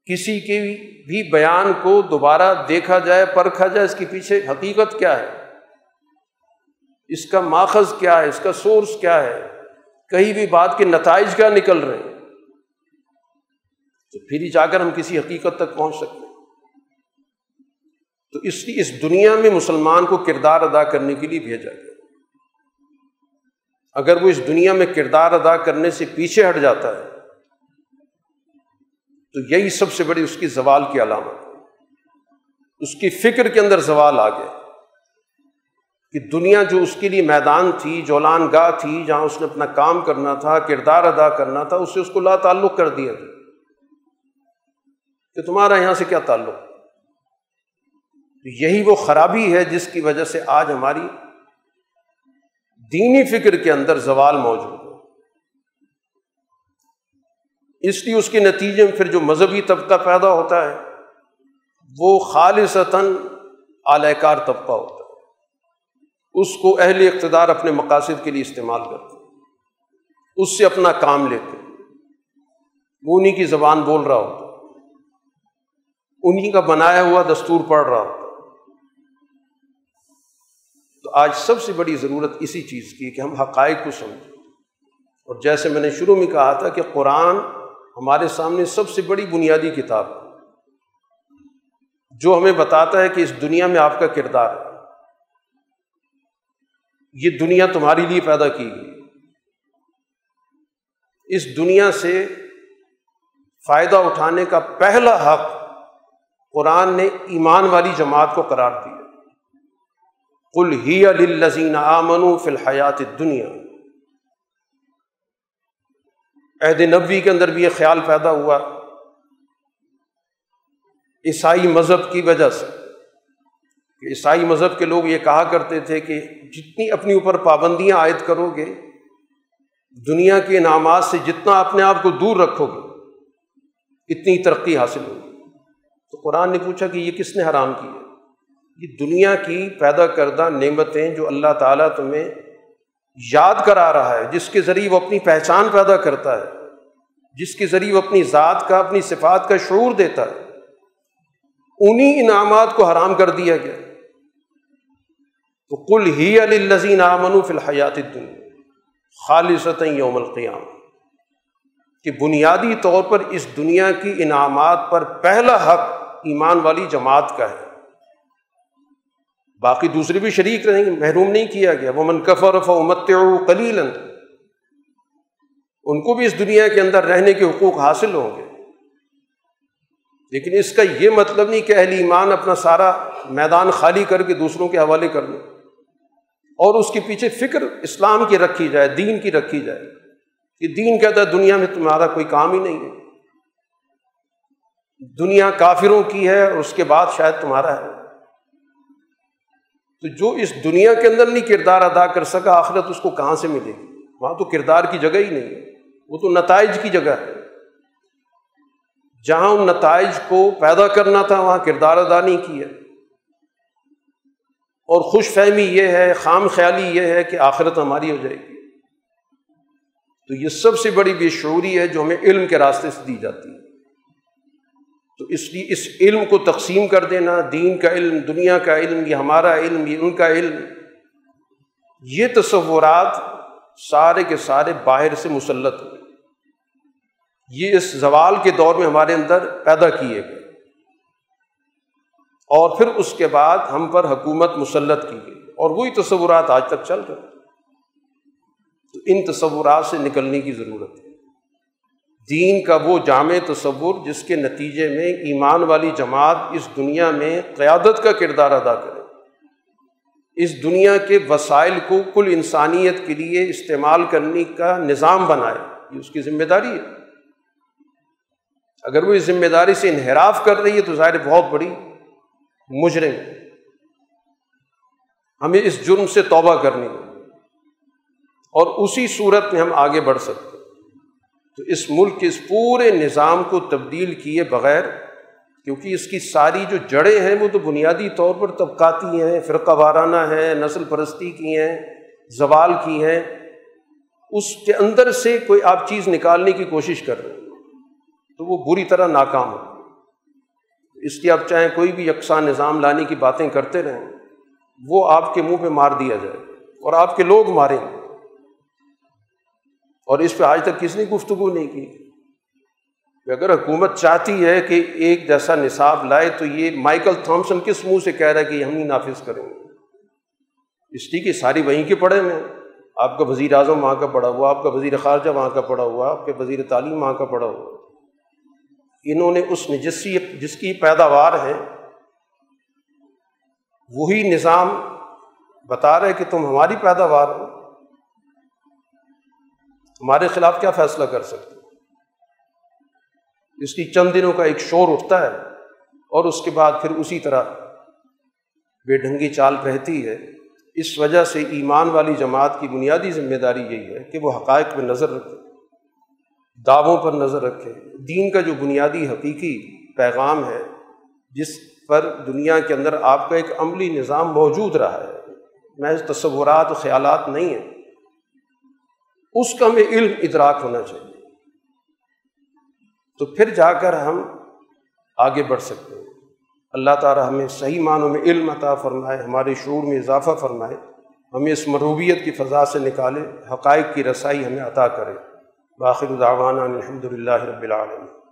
کسی کے بھی بیان کو دوبارہ دیکھا جائے، پرکھا جائے، اس کے پیچھے حقیقت کیا ہے؟ اس کا ماخذ کیا ہے؟ اس کا سورس کیا ہے؟ کہیں بھی بات کے نتائج کیا نکل رہے ہیں؟ تو پھر ہی جا کر ہم کسی حقیقت تک پہنچ سکتے ہیں۔ تو اس کی اس دنیا میں مسلمان کو کردار ادا کرنے کے لیے بھیجا گیا۔ اگر وہ اس دنیا میں کردار ادا کرنے سے پیچھے ہٹ جاتا ہے تو یہی سب سے بڑی اس کی زوال کی علامت اس کی فکر کے اندر زوال آ گیا۔ کہ دنیا جو اس کے لیے میدان تھی، جولان گاہ تھی، جہاں اس نے اپنا کام کرنا تھا، کردار ادا کرنا تھا، اس سے اس کو لا تعلق کر دیا تھا کہ تمہارا یہاں سے کیا تعلق؟ یہی وہ خرابی ہے جس کی وجہ سے آج ہماری دینی فکر کے اندر زوال موجود اس لیے اس کے نتیجے میں پھر جو مذہبی طبقہ پیدا ہوتا ہے، وہ خالصتاً اعلی کار طبقہ ہوتا ہے۔ اس کو اہل اقتدار اپنے مقاصد کے لیے استعمال کرتے اس سے اپنا کام لیتے وہ انہیں کی زبان بول رہا ہوتا انہیں کا بنایا ہوا دستور پڑھ رہا ہوتا تو آج سب سے بڑی ضرورت اسی چیز کی کہ ہم حقائق کو سمجھیں۔ اور جیسے میں نے شروع میں کہا تھا کہ قرآن ہمارے سامنے سب سے بڑی بنیادی کتاب ہے، جو ہمیں بتاتا ہے کہ اس دنیا میں آپ کا کردار ہے۔ یہ دنیا تمہارے لیے پیدا کی گئی۔ اس دنیا سے فائدہ اٹھانے کا پہلا حق قرآن نے ایمان والی جماعت کو قرار دیا۔ کل ہی الزین آمن فی الحیات دنیا عہد نبوی کے اندر بھی یہ خیال پیدا ہوا۔ عیسائی مذہب کی وجہ سے۔ کہ عیسائی مذہب کے لوگ یہ کہا کرتے تھے کہ جتنی اپنی اوپر پابندیاں عائد کرو گے، دنیا کے انعامات سے جتنا اپنے آپ کو دور رکھو گے، اتنی ترقی حاصل ہوگی۔ تو قرآن نے پوچھا کہ یہ کس نے حرام کی ہے؟ یہ دنیا کی پیدا کردہ نعمتیں جو اللہ تعالیٰ تمہیں یاد کرا رہا ہے، جس کے ذریعے وہ اپنی پہچان پیدا کرتا ہے، جس کے ذریعے وہ اپنی ذات کا، اپنی صفات کا شعور دیتا ہے۔ انہیں انعامات کو حرام کر دیا گیا۔ تو کل ہی الزین آمن فی الحیات دنیا خالص یوم القیام کہ بنیادی طور پر اس دنیا کی انعامات پر پہلا حق ایمان والی جماعت کا ہے۔ باقی دوسرے بھی شریک رہیں گے محروم نہیں کیا گیا۔ وہ من کفر امت کلیل ان کو بھی اس دنیا کے اندر رہنے کے حقوق حاصل ہوں گے۔ لیکن اس کا یہ مطلب نہیں کہ اہل ایمان اپنا سارا میدان خالی کر کے دوسروں کے حوالے کر لیں۔ اور اس کے پیچھے فکر اسلام کی رکھی جائے، دین کی رکھی جائے۔ کہ دین کہتا ہے دنیا میں تمہارا کوئی کام ہی نہیں ہے۔ دنیا کافروں کی ہے اور اس کے بعد شاید تمہارا ہے۔ تو جو اس دنیا کے اندر نہیں کردار ادا کر سکا، آخرت اس کو کہاں سے ملے؟ گی وہاں تو کردار کی جگہ ہی نہیں ہے۔ وہ تو نتائج کی جگہ ہے۔ جہاں ان نتائج کو پیدا کرنا تھا، وہاں کردار ادا نہیں کیا۔ اور خوش فہمی یہ ہے، خام خیالی یہ ہے کہ آخرت ہماری ہو جائے گی۔ تو یہ سب سے بڑی بے شعوری ہے جو ہمیں علم کے راستے سے دی جاتی ہے۔ تو اس لیے اس علم کو تقسیم کر دینا، دین کا علم، دنیا کا علم، یہ ہمارا علم، یہ ان کا علم۔ یہ تصورات سارے کے سارے باہر سے مسلط ہوئے۔ یہ اس زوال کے دور میں ہمارے اندر پیدا کیے گئے۔ اور پھر اس کے بعد ہم پر حکومت مسلط کی گئی۔ اور وہی تصورات آج تک چل رہے تو ان تصورات سے نکلنے کی ضرورت ہے۔ دین کا وہ جامع تصور جس کے نتیجے میں ایمان والی جماعت اس دنیا میں قیادت کا کردار ادا کرے۔ اس دنیا کے وسائل کو کل انسانیت کے لیے استعمال کرنے کا نظام بنائے۔ یہ اس کی ذمہ داری ہے۔ اگر وہ اس ذمہ داری سے انحراف کر رہی ہے تو ظاہر بہت بڑی مجرم۔ ہمیں اس جرم سے توبہ کرنی اور اسی صورت میں ہم آگے بڑھ سکتے ہیں۔ تو اس ملک کے اس پورے نظام کو تبدیل کیے بغیر، کیونکہ اس کی ساری جو جڑیں ہیں وہ تو بنیادی طور پر طبقاتی ہیں، فرقہ وارانہ ہیں، نسل پرستی کی ہیں، زوال کی ہیں، اس کے اندر سے کوئی آپ چیز نکالنے کی کوشش کر رہے ہیں، تو وہ بری طرح ناکام ہو اس لیے آپ چاہیں کوئی بھی یکساں نظام لانے کی باتیں کرتے رہیں، وہ آپ کے منہ پہ مار دیا جائے اور آپ کے لوگ ماریں اور اس پہ آج تک کس نے گفتگو نہیں کی؟ کہ اگر حکومت چاہتی ہے کہ ایک جیسا نصاب لائے تو یہ مائیکل تھامسن کس منہ سے کہہ رہا ہے کہ ہم نہیں نافذ کریں گے؟ اس لیے کہ ساری وہیں کے پڑھے میں آپ کا وزیر اعظم وہاں کا پڑھا ہوا، آپ کا وزیر خارجہ وہاں کا پڑھا ہوا، آپ کے وزیر تعلیم وہاں کا پڑھا ہوا۔ انہوں نے اس نے جس جس کی پیداوار ہے، وہی نظام بتا رہے کہ تم ہماری پیداوار ہو۔ ہمارے خلاف کیا فیصلہ کر سکتے اس کی چند دنوں کا ایک شور اٹھتا ہے اور اس کے بعد پھر اسی طرح بے ڈھنگی چال رہتی ہے۔ اس وجہ سے ایمان والی جماعت کی بنیادی ذمہ داری یہی ہے کہ وہ حقائق پہ نظر رکھے، دعووں پر نظر رکھے۔ دین کا جو بنیادی حقیقی پیغام ہے، جس پر دنیا کے اندر آپ کا ایک عملی نظام موجود رہا ہے، محض تصورات و خیالات نہیں ہیں۔ اس کا ہمیں علم ادراک ہونا چاہیے۔ تو پھر جا کر ہم آگے بڑھ سکتے ہیں۔ اللہ تعالیٰ ہمیں صحیح معنوں میں علم عطا فرمائے، ہمارے شعور میں اضافہ فرمائے، ہمیں اس مروبیت کی فضا سے نکالے، حقائق کی رسائی ہمیں عطا کرے۔ باخر دعوانا الحمد للہ رب العالمین۔